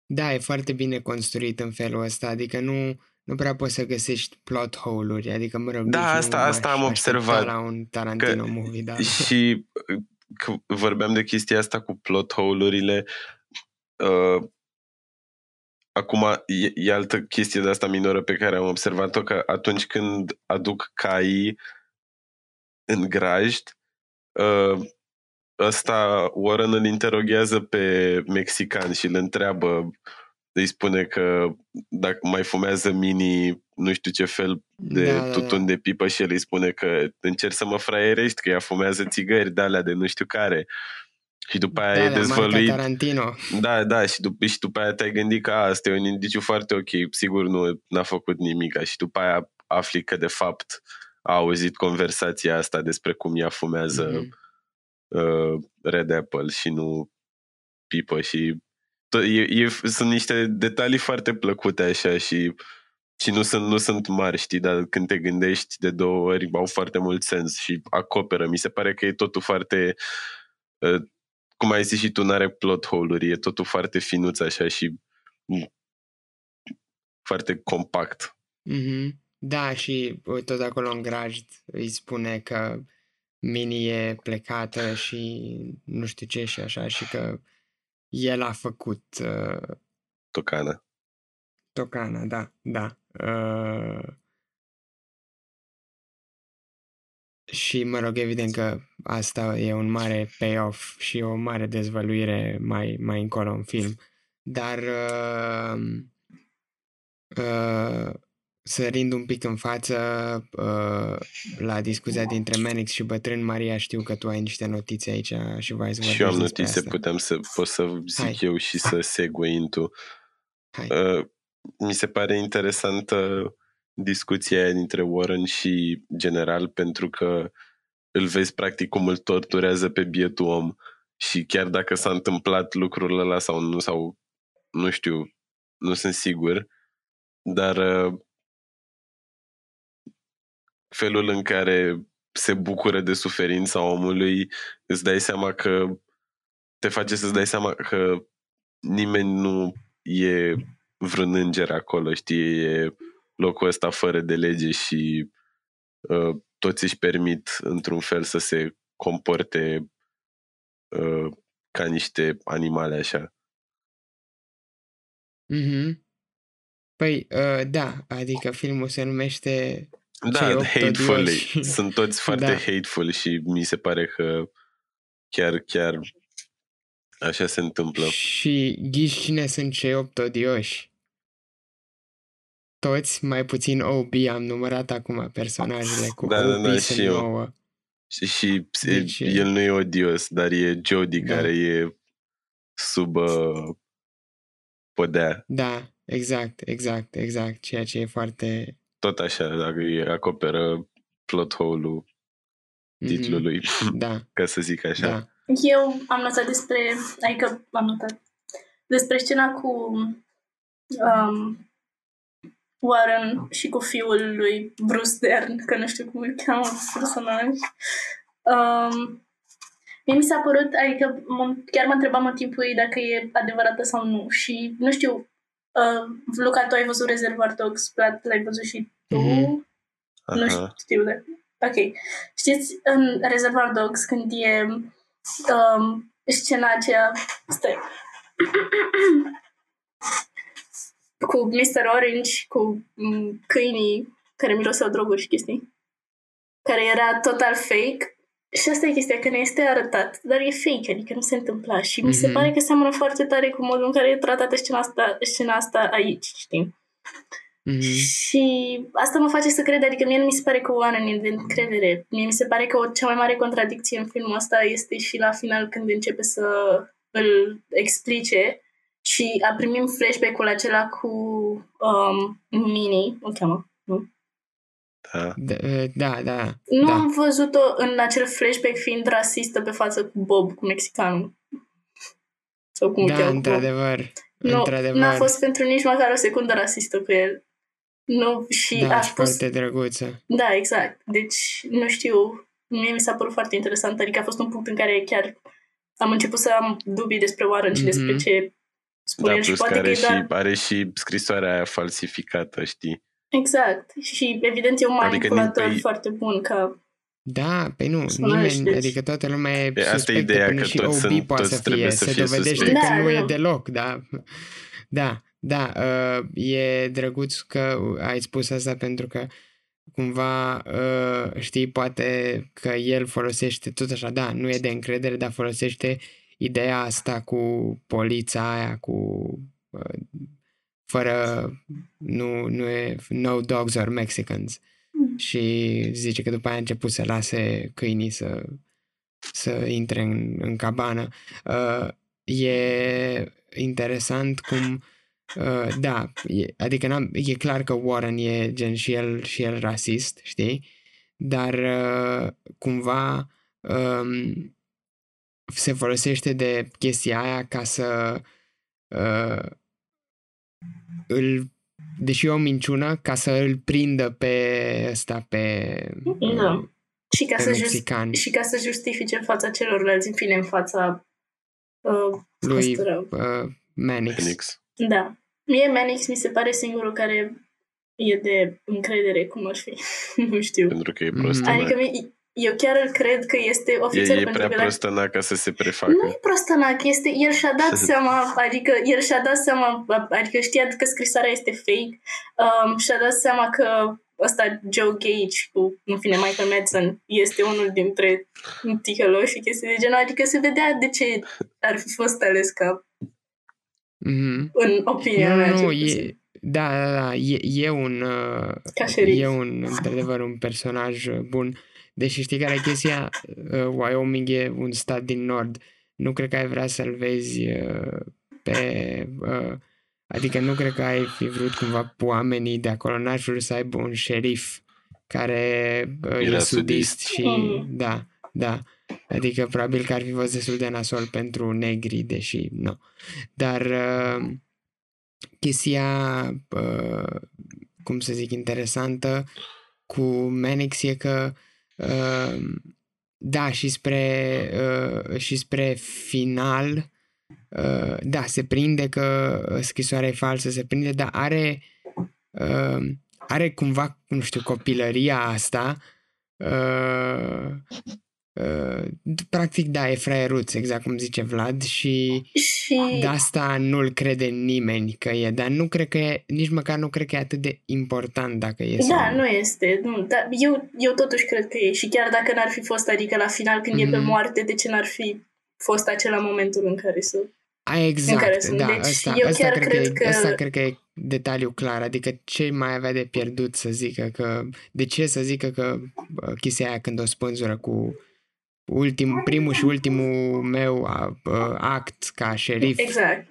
Da, e foarte bine construit în felul ăsta, adică nu, nu prea poți să găsești plot hole-uri, adică mă rog,
da, asta, asta am observat.
La un Tarantino că, movie, da.
Și că vorbeam de chestia asta cu plot hole-urile, uh, acum e, e altă chestie de asta minoră pe care am observat-o, că atunci când aduc caii în grajd, uh, ăsta Warren îl interoghează pe mexican și îl întreabă îi spune că dacă mai fumează mini nu știu ce fel de da, da tutun da, da. de pipă și el îi spune că încerc să mă fraierești, că ea fumează țigări de alea de nu știu care. Și după aia da, e dezvăluit.
Tarantino.
Da, da, și, dup- și după aia te-ai gândit că a, asta e un indiciu foarte ok, sigur nu n-a făcut nimic. Și după aia afli că de fapt a auzit conversația asta despre cum ea fumează mm-hmm. uh, Red Apple și nu pipă și e, e, sunt niște detalii foarte plăcute așa și și nu sunt, nu sunt mari, știi, dar când te gândești de două ori au foarte mult sens și acoperă. Mi se pare că e totul foarte, uh, cum ai zis și tu, n-are plot hole-uri, e totul foarte finuț așa și foarte compact.
Mm-hmm. Da, și tot acolo în grajd îi spune că Mini e plecată și nu știu ce și așa și că el a făcut... Uh,
Tocana.
Tocana, da, da. Uh, și, mă rog, evident că asta e un mare payoff și o mare dezvăluire mai, mai încolo în film. Dar uh, uh, sărind un pic în față uh, la discuția dintre Manix și bătrân Maria, știu că tu ai niște notițe aici și vai să
Și eu am notițe, asta. putem să pot să zic Hai. eu și să segue into. Uh, mi se pare interesantă discuția aia dintre Warren și general pentru că îl vezi practic cum îl torturează pe bietul om și chiar dacă s-a întâmplat lucrul ăla sau nu, sau nu știu, nu sunt sigur, dar uh, felul în care se bucură de suferința omului, îți dai seama că te face să-ți dai seama că nimeni nu e vreun înger acolo, știi? E locul ăsta fără de lege și uh, toți își permit într-un fel să se comporte uh, ca niște animale așa.
Mm-hmm. Păi, uh, da, adică filmul se numește
da, hateful. Sunt toți foarte da. hateful și mi se pare că chiar, chiar așa se întâmplă.
Și ghiși cine sunt cei opt odioși? Toți, mai puțin OB, am numărat acum personajele cu da, OB da, da, și nouă.
Și, și deci, el nu e odios, dar e Jody da. care e sub uh, podea.
Da, exact, exact, exact, ceea ce e foarte
tot așa, dacă îi acoperă plot hole-ul mm-hmm. titlului, da. ca să zic așa. Da.
Eu am notat despre, adică am notat despre scena cu um, Warren și cu fiul lui Bruce Dern, că nu știu cum îl cheamă personaj. Um, mie mi s-a părut, adică chiar mă întrebam în timpul ei dacă e adevărată sau nu și nu știu, Uh, Luca, tu ai văzut Reservoir Dogs, l-ai văzut și tu? Mm-hmm. Nu știu de... Ok. Știți, în Reservoir Dogs, când e um, scena aceea... Stai. cu Mr. Orange, cu um, câinii care miroseau droguri și chestii, care era total fake și asta e chestia, că ne este arătat, dar e fake, adică nu se întâmpla. Și mm-hmm. mi se mhm. pare că seamănă foarte tare cu modul în care e tratată scena asta, scena asta aici, știi? Mm-hmm. Și asta mă face să cred, adică mie nu mi se pare că Warren e de încredere. Mie mi se pare că o cea mai mare contradicție în filmul ăsta este și la final când începe să îl explice și și a primit flashback-ul acela cu um, Minnie, o cheamă, nu?
Da.
Da, da.
Nu
da.
am văzut-o în acel flashback fiind rasistă pe față cu Bob, cu mexicanul.
Sau cum da, într-adevăr.
Nu, într-adevăr. n-a fost pentru nici măcar o secundă rasistă cu el. Nu, și
da,
a spus...
foarte drăguță.
Da, exact. Deci, nu știu, mie mi s-a părut foarte interesant. Adică a fost un punct în care chiar am început să am dubii despre Warren și mm-hmm. despre ce spune
da,
el.
Și poate are, că și, doar... are și scrisoarea aia falsificată, știi?
Exact. Și evident e un adică manipulator adică, foarte bun ca
da, pe nu, nimeni, deci... adică toată lumea e
pe asta e ideea
până
că
și
toți, sunt,
poate
toți
să
fie,
să
fie
dovedește
suspect.
că
da,
nu e deloc, da. Da, da, uh, e drăguț că ai spus asta pentru că cumva, uh, știi, poate că el folosește tot așa, da, nu e de încredere, dar folosește ideea asta cu polița aia, cu uh, fără, nu, nu e, no dogs are Mexicans. Mm. Și zice că după aia a început să lase câinii să, să intre în, în cabană. Uh, e interesant cum Uh, da, e, adică n-am, e clar că Warren e gen și el, și el rasist, știi? Dar uh, cumva um, se folosește de chestia aia ca să uh, îl deși e o minciună, ca să îl prindă pe ăsta, pe
da. și, ca să just, și ca să justifice în fața celorlalți, în fine, în fața uh,
lui uh, Manix. Manix.
Da. Mie Manix mi se pare singurul care e de încredere, cum ar fi. nu știu.
Pentru că e prostănac.
Adică mi, eu chiar îl cred că este ofițer.
E, e prea prostănac ca să se prefacă.
Nu e prostănac, este, el și-a dat seama, adică el și-a dat seama, adică știa că scrisoarea este fake, um, și-a dat seama că ăsta Joe Gage cu, în fine, Michael Madsen este unul dintre ticăloși și chestii de genul, adică se vedea de ce ar fi fost ales ca Mm-hmm. În opinia mea. Nu, e,
da, da, da, e, e un, uh, e un, într-adevăr, un personaj bun. Deși știi care e chestia, uh, Wyoming e un stat din nord. Nu cred că ai vrea să-l vezi uh, pe... Adică nu cred că ai fi vrut cumva oamenii de acolo. N-aș vrut să aibă un șerif care e sudist și... Mm. Da, da. Adică probabil că ar fi fost destul de nasol pentru negri, deși nu. Dar uh, chestia, uh, cum să zic, interesantă cu Manix e că uh, da, și spre, uh, și spre final uh, da, se prinde că scrisoarea e falsă, se prinde, dar are uh, are cumva, nu știu, copilăria asta uh, Uh, practic, da, e fraieruț, exact cum zice Vlad și, și... de asta nu-l crede nimeni că e, dar nu cred că e, nici măcar nu cred că e atât de important dacă e
Da, sau... nu este, nu, dar eu, eu totuși cred că e și chiar dacă n-ar fi fost, adică la final când mm-hmm. e pe mhm. moarte, de ce n-ar fi fost acela momentul în care să...
A, exact, în care sunt. da, deci asta, eu asta, chiar cred, cred că, e, asta cred că e detaliu clar, adică ce mai avea de pierdut să zică că, de ce să zică că chestia aia când o spânzură cu ultim, primul și ultimul meu act ca șerif.
Exact.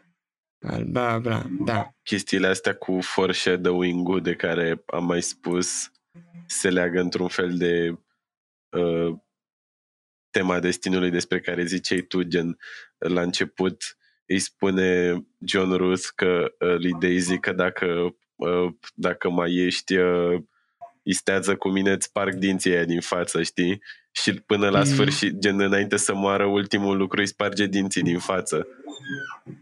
Bla, bla, da.
Chestiile astea cu foreshadowing-ul de care am mai spus se leagă într-un fel de uh, tema destinului despre care ziceai tu, gen la început îi spune John Ruth că uh, lui Daisy că dacă, uh, dacă mai ești uh, istează cu mine, îți sparg dinții aia din față, știi? Și până la mm. sfârșit, gen înainte să moară, ultimul lucru îi sparge dinții din față.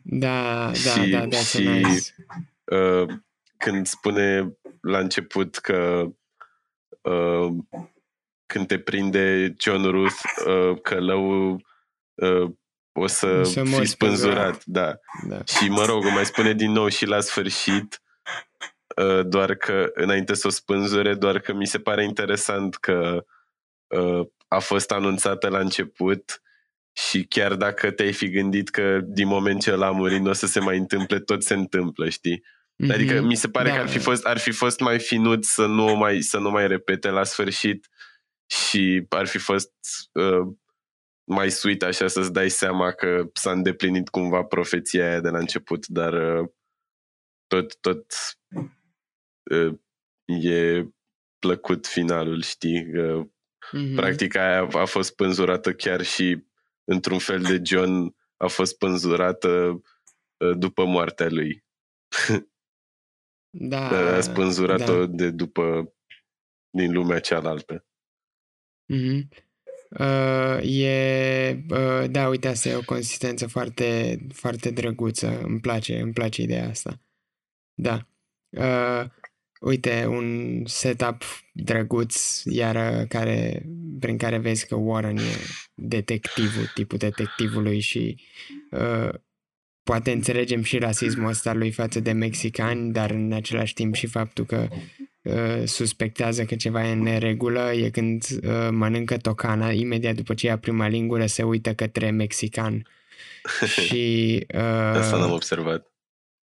Da, da, și, da, da, și nice.
uh, când spune la început că uh, când te prinde John Ruth uh, călău uh, o să, să fii spânzurat, da. da. Și mă rog, mai spune din nou și la sfârșit Uh, doar că înainte să o spânzure, doar că mi se pare interesant că uh, a fost anunțată la început și chiar dacă te-ai fi gândit că din moment ce l-a murit nu o să se mai întâmple, tot se întâmplă, știi? Mm-hmm. Adică mi se pare da. că ar fi fost, ar fi fost mai finut să nu, mai, să nu mai repete la sfârșit și ar fi fost uh, mai sweet așa să-ți dai seama că s-a îndeplinit cumva profeția aia de la început, dar uh, tot, tot uh, e plăcut finalul, știi? Mm-hmm. Practic aia a fost pânzurată chiar și într-un fel de John a fost pânzurată după moartea lui.
Da.
a spânzurat-o da. de după din lumea cealaltă.
Mm-hmm. Uh, e, uh, da, uite, asta e o consistență foarte, foarte drăguță. Îmi place, îmi place ideea asta. Da. Uh, uite, un setup drăguț, iar care, prin care vezi că Warren e detectivul, tipul detectivului și uh, poate înțelegem și rasismul ăsta lui față de mexicani, dar în același timp și faptul că uh, suspectează că ceva e în neregulă e când uh, mănâncă tocana, imediat după ce ia prima lingură se uită către mexican. și... Uh,
Asta n-am observat.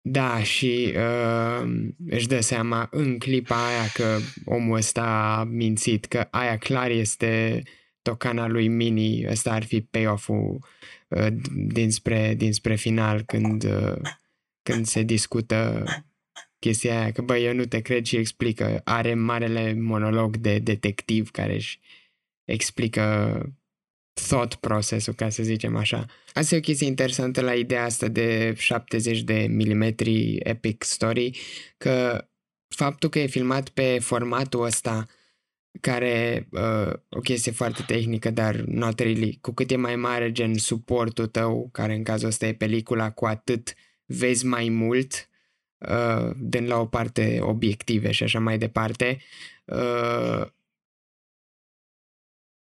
Da, și uh, își dă seama în clipa aia că omul ăsta a mințit, că aia clar este tocana lui Mini, ăsta ar fi payoff-ul uh, dinspre, dinspre final când, uh, când se discută chestia aia, că bă, eu nu te cred și explică, are marele monolog de detectiv care își explică thought procesul, ca să zicem așa. Asta e o chestie interesantă la ideea asta de 70 de milimetri epic story, că faptul că e filmat pe formatul ăsta care, uh, o chestie foarte tehnică, dar not really, cu cât e mai mare gen suportul tău, care în cazul ăsta e pelicula, cu atât vezi mai mult, uh, din la o parte obiective și așa mai departe. Uh,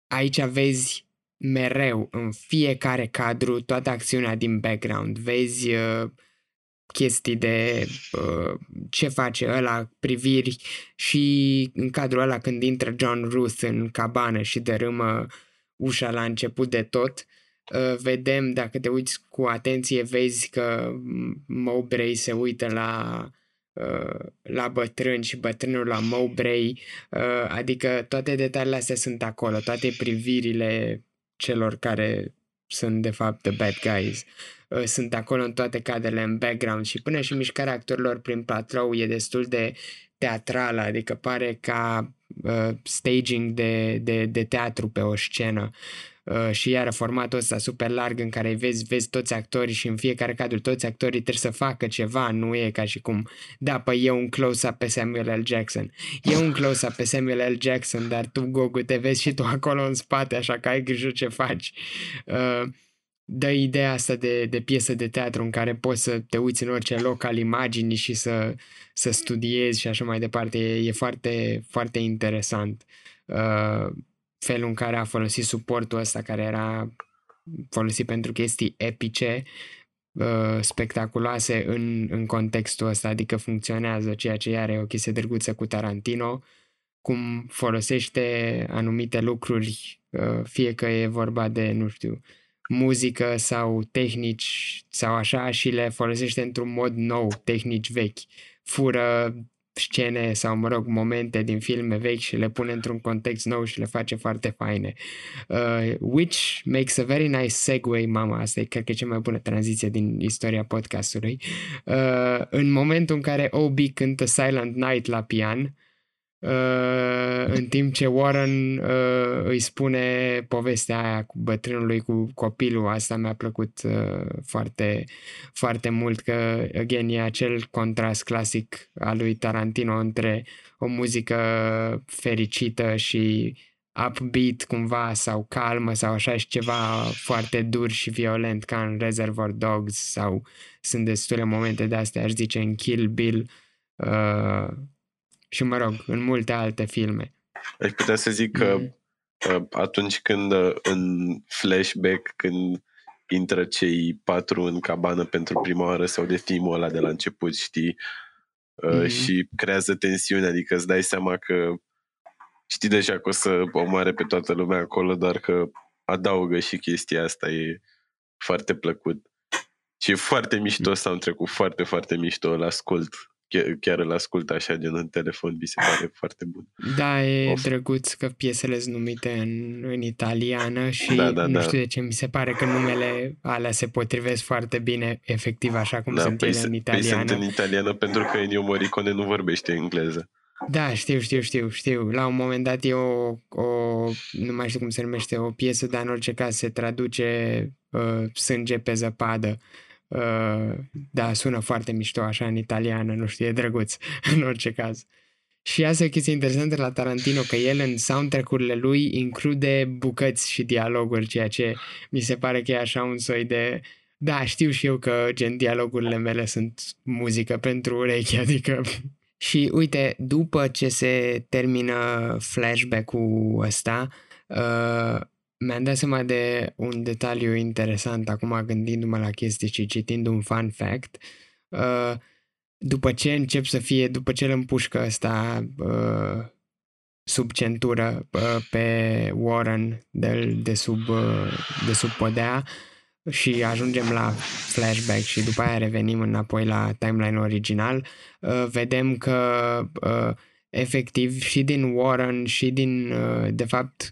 aici vezi mereu, în fiecare cadru, toată acțiunea din background. Vezi uh, chestii de uh, ce face ăla, priviri și în cadrul ăla când intră John Ruth în cabană și dărâmă ușa la început de tot, uh, vedem, dacă te uiți cu atenție, vezi că Mowbray se uită la uh, la bătrân și bătrânul la Mowbray, uh, adică toate detaliile astea sunt acolo, toate privirile celor care sunt de fapt the bad guys. Uh, sunt acolo în toate cadrele în background și până și mișcarea actorilor prin patrou e destul de teatrală, adică pare ca uh, staging de, de, de teatru pe o scenă. Uh, și iară formatul ăsta super larg în care vezi, vezi toți actorii și în fiecare cadru toți actorii trebuie să facă ceva, nu e ca și cum, da, păi e un close-up pe Samuel L. Jackson. E un close-up pe Samuel L. Jackson, dar tu, Gogu, te vezi și tu acolo în spate, așa că ai grijă ce faci. Uh, dă ideea asta de, de piesă de teatru în care poți să te uiți în orice loc al imaginii și să, să studiezi și așa mai departe. E, e foarte, foarte interesant uh, felul în care a folosit suportul ăsta care era folosit pentru chestii epice, uh, spectaculoase în, în contextul ăsta, adică funcționează, ceea ce are o chestie drăguță cu Tarantino, cum folosește anumite lucruri, uh, fie că e vorba de, nu știu, muzică sau tehnici sau așa și le folosește într-un mod nou, tehnici vechi. Fură scene sau, mă rog, momente din filme vechi și le pune într-un context nou și le face foarte faine. Uh, which makes a very nice segue, mama, asta e cred că e cea mai bună tranziție din istoria podcastului. Uh, în momentul în care Obi cântă Silent Night la pian, Uh, în timp ce Warren uh, îi spune povestea aia cu bătrânului cu copilul, asta mi-a plăcut uh, foarte, foarte mult, că, again, e acel contrast clasic al lui Tarantino între o muzică fericită și upbeat cumva sau calmă sau așa și ceva foarte dur și violent ca în Reservoir Dogs sau sunt destule momente de astea, aș zice, în Kill Bill uh, și, mă rog, în multe alte filme.
Aș putea să zic că mm. Uh, atunci când uh, în flashback, când intră cei patru în cabană pentru prima oară sau de filmul ăla de la început, știi? Mm. Și creează tensiune, adică îți dai seama că știi deja că o să omoare pe toată lumea acolo, doar că adaugă și chestia asta, e foarte plăcut. Și e foarte mișto, mm. s-au trecut foarte, foarte mișto, îl ascult chiar, chiar îl ascult așa din în telefon, mi se pare foarte bun.
Da, e of. drăguț că piesele sunt numite în, în italiană și da, da, nu da. știu de ce mi se pare că numele alea se potrivesc foarte bine, efectiv așa cum da, sunt păi ele în italiană.
Păi sunt în italiană pentru că Ennio Morricone nu vorbește engleză.
Da, știu, știu, știu, știu. La un moment dat e o, o nu mai știu cum se numește, o piesă, dar în orice caz se traduce uh, sânge pe zăpadă. Uh, da, sună foarte mișto așa în italiană, nu știu, e drăguț în orice caz. Și asta e o chestie interesantă la Tarantino, că el în soundtrack-urile lui include bucăți și dialoguri, ceea ce mi se pare că e așa un soi de... Da, știu și eu că gen dialogurile mele sunt muzică pentru urechi, adică și uite, după ce se termină flashback-ul ăsta, uh, mi-am dat seama de un detaliu interesant acum gândindu-mă la chestii și citind un fun fact. Uh, după ce încep să fie, după ce îl împușcă ăsta uh, sub centură uh, pe Warren de, de, sub, uh, de sub podea, și ajungem la flashback și după aia revenim înapoi la timeline original, uh, vedem că uh, efectiv și din Warren și din, uh, de fapt,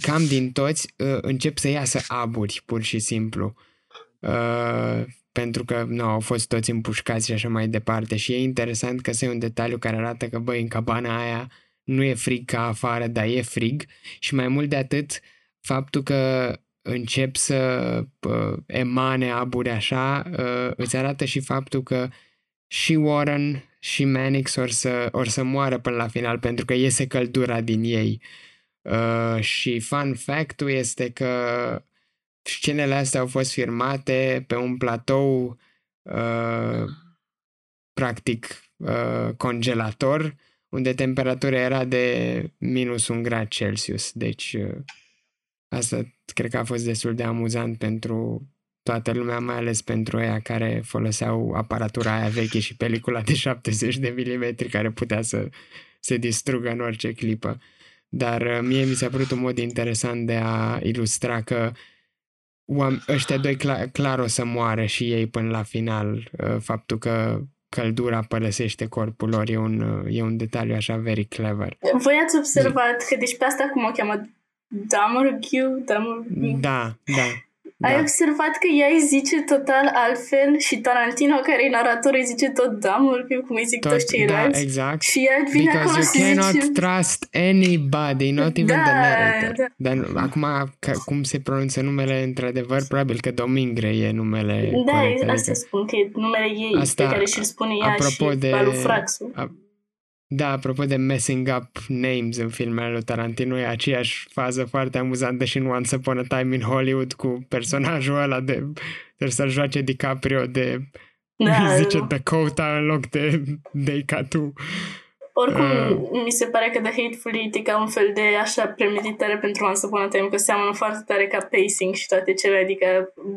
cam din toți uh, încep să iasă aburi, pur și simplu. Uh, pentru că nu, au fost toți împușcați și așa mai departe și e interesant că e un detaliu care arată că, băi, în cabana aia nu e frig ca afară, dar e frig și mai mult de atât, faptul că încep să uh, emane aburi așa, uh, îți arată și faptul că și Warren și Mannix or să, or să moară până la final pentru că iese căldura din ei. Uh, și fun fact-ul este că scenele astea au fost filmate pe un platou uh, practic uh, congelator unde temperatura era de minus un grad Celsius. Deci uh, Asta cred că a fost destul de amuzant pentru toată lumea, mai ales pentru ea care foloseau aparatura aia veche și pelicula de 70 de milimetri care putea să se distrugă în orice clipă. Dar uh, mie mi s-a părut un mod interesant de a ilustra că ăștia doi clar, clar o să moară și ei până la final. Uh, faptul că căldura părăsește corpul lor e un, uh, e un detaliu așa very clever.
Voi ați observat că, deci pe asta cum o cheamă Damurghiu, Damurghiu.
Da, da.
Ai da. observat că ea îi zice total altfel și Tarantino, care e narator, îi zice tot Damurghiu, cum îi zic tot, toți ceilalți.
Da, exact.
Și ea vine
Because
acolo
you cannot
zice...
trust anybody, not even da, the narrator. Da. Dar acum, ca, cum se pronunță numele, într-adevăr, probabil că Domingre e numele
Da,
corect,
asta adică... spun, că e numele ei, asta, pe care și-l spune ea apropo și de, Balufraxu. A,
da, apropo de messing up names în filmele lui Tarantino, e aceeași fază foarte amuzantă și în Once Upon a Time in Hollywood cu personajul ăla de... Trebuie să-l joace DiCaprio de... Da, zice Dakota în loc de Deicatu.
Oricum, uh, mi se pare că The Hateful Eight e ca un fel de așa premeditare pentru Once Upon a Time, că seamănă foarte tare ca pacing și toate cele, adică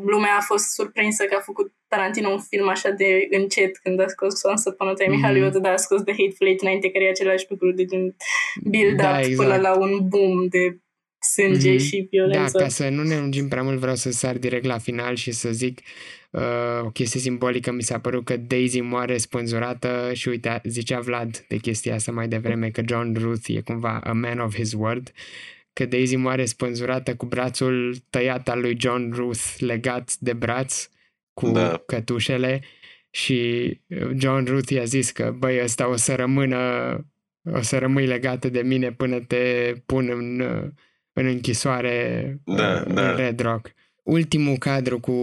lumea a fost surprinsă că a făcut Tarantino un film așa de încet când a scos Once Upon a Time mm-hmm. Hollywood, dar a scos The Hateful Eight înainte, care e același lucru de din build-up da, exact. până la un boom de sânge mm-hmm. și violență.
Da, ca să nu ne lungim prea mult, vreau să sar direct la final și să zic uh, o chestie simbolică. Mi s-a părut că Daisy moare spânzurată și uite, zicea Vlad de chestia asta mai devreme, că John Ruth e cumva a man of his word că Daisy moare spânzurată cu brațul tăiat al lui John Ruth legat de braț cu da. cătușele și John Ruth i-a zis că băi ăsta o să rămână o să rămâi legată de mine până te pun în, în închisoare da, în da. Red Rock. Ultimul cadru cu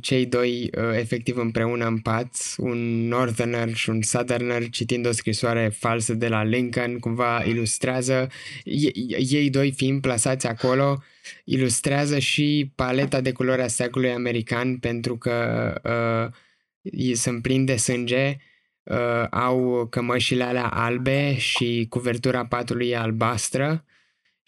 cei doi uh, efectiv împreună în pat, un northerner și un southerner citind o scrisoare falsă de la Lincoln, cumva ilustrează, ei doi fiind plasați acolo, ilustrează și paleta de culori a steagului american pentru că uh, sunt plini de sânge, uh, au cămășile alea albe și cuvertura patului e albastră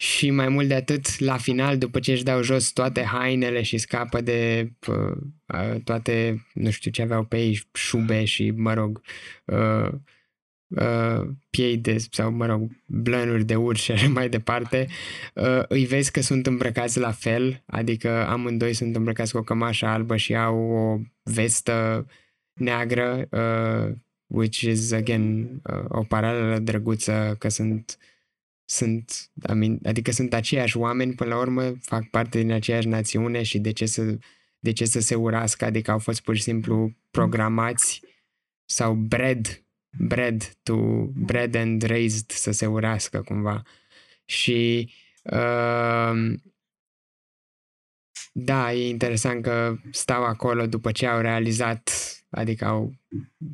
și mai mult de atât, la final, după ce își dau jos toate hainele și scapă de uh, toate, nu știu ce aveau pe ei, șube și, mă rog, uh, uh, piei de, sau, mă rog, blănuri de urs și așa mai departe, uh, îi vezi că sunt îmbrăcați la fel, adică amândoi sunt îmbrăcați cu o cămașă albă și au o vestă neagră, uh, which is, again, uh, o paralelă drăguță că sunt sunt, I mean, adică sunt aceiași oameni, până la urmă fac parte din aceeași națiune și de ce să, de ce să se urască, adică au fost pur și simplu programați sau bred, bred to, bred and raised să se urască cumva. Și uh, da, e interesant că stau acolo după ce au realizat, adică au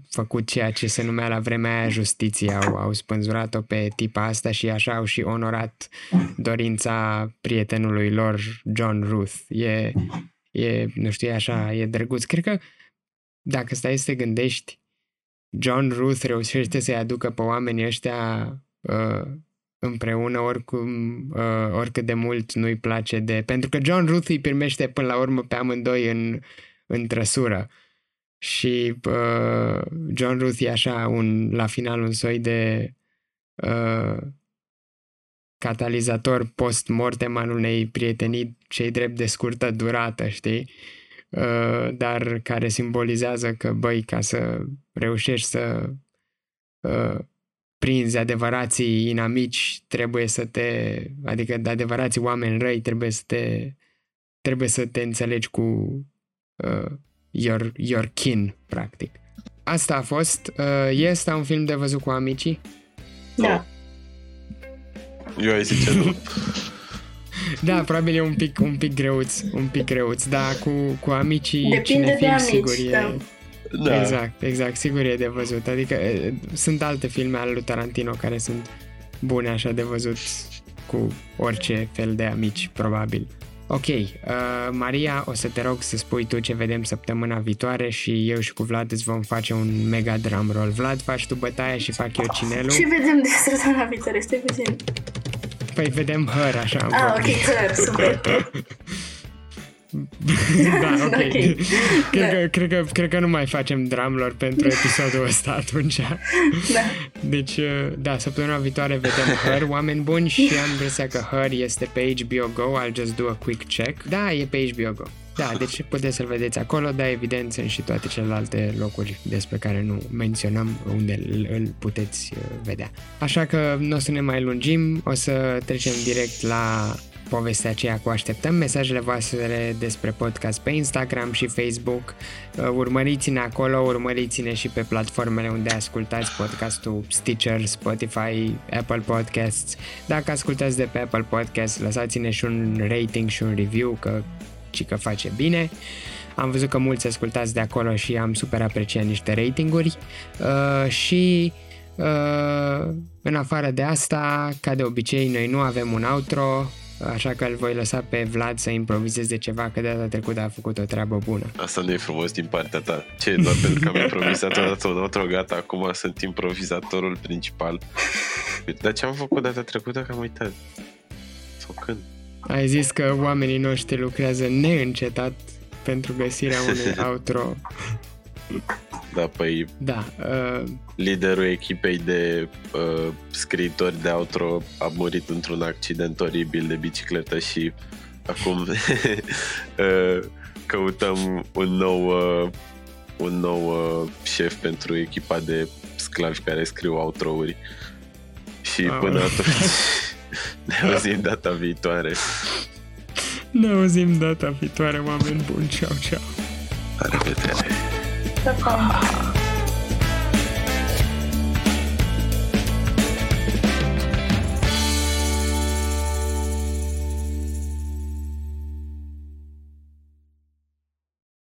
făcut ceea ce se numea la vremea aia justiție, au, au spânzurat-o pe tipa asta și așa au și onorat dorința prietenului lor, John Ruth. E, e nu știu, e așa, e drăguț. Cred că dacă stai să te gândești, John Ruth reușește să-i aducă pe oamenii ăștia uh, împreună oricum, uh, oricât de mult nu-i place de... Pentru că John Ruth îi primește până la urmă pe amândoi în, în trăsură. Și uh, John Ruth e așa un, la final un soi de uh, catalizator post-mortem al unei prietenii cei drept de scurtă durată, știi? Uh, dar care simbolizează că, băi, ca să reușești să uh, prinzi adevărații inamici, trebuie să te, adică de adevărații oameni răi, trebuie să te, trebuie să te înțelegi cu uh, your, your kin, practic. Asta a fost. Uh, este un film de văzut cu amicii?
Da.
Eu ai zice nu.
Da, probabil e un pic, un pic greuț, un pic greuț, da, cu, cu amicii
Depinde de amici, sigur e... Da.
Da. Exact, exact, sigur e de văzut. Adică sunt alte filme ale lui Tarantino care sunt bune așa de văzut cu orice fel de amici, probabil. Ok, uh, Maria, o să te rog să spui tu ce vedem săptămâna viitoare și eu și cu Vlad îți vom face un mega drum roll. Vlad, faci tu bătaia și fac eu cinelul.
Ce vedem de săptămâna viitoare? Stai puțin.
Păi vedem Her, așa.
Ah, ok, Her, super.
da, ok. okay. Cred, da. Că, cred, că, cred că nu mai facem drumlor pentru episodul ăsta atunci. Da. Deci, uh, da, săptămâna viitoare vedem Her, oameni buni, și am impresia că Her este pe HBO Go. I'll just do a quick check. Da, e pe HBO Go. Da, deci puteți să-l vedeți acolo, dar evident sunt și toate celelalte locuri despre care nu menționăm unde îl puteți uh, vedea. Așa că nu o să ne mai lungim, o să trecem direct la povestea aceea cu așteptăm mesajele voastre despre podcast pe Instagram și Facebook. Uh, urmăriți-ne acolo, urmăriți-ne și pe platformele unde ascultați podcastul Stitcher, Spotify, Apple Podcasts. Dacă ascultați de pe Apple Podcasts, lăsați-ne și un rating și un review că și că face bine. Am văzut că mulți ascultați de acolo și am super apreciat niște ratinguri uh, și uh, în afară de asta, ca de obicei, noi nu avem un outro, așa că îl voi lăsa pe Vlad să improvizeze ceva, că data trecută a făcut o treabă bună.
Asta nu e frumos din partea ta. Ce, doar pentru că am improvizat odată un outro, gata, acum sunt improvizatorul principal. Dar ce am făcut data trecută, că am uitat. Sau când?
Ai zis că oamenii noștri lucrează neîncetat pentru găsirea unui outro.
Da, păi...
Da. Uh...
Liderul echipei de uh, scriitori de outro a murit într-un accident oribil de bicicletă și acum uh, căutăm un nou, uh, un nou uh, șef pentru echipa de sclavi care scriu outro-uri. Și ah. până atunci ne auzim data viitoare.
Ne auzim data viitoare, oameni buni. Ceau, ceau.
La revedere.
Bye-bye.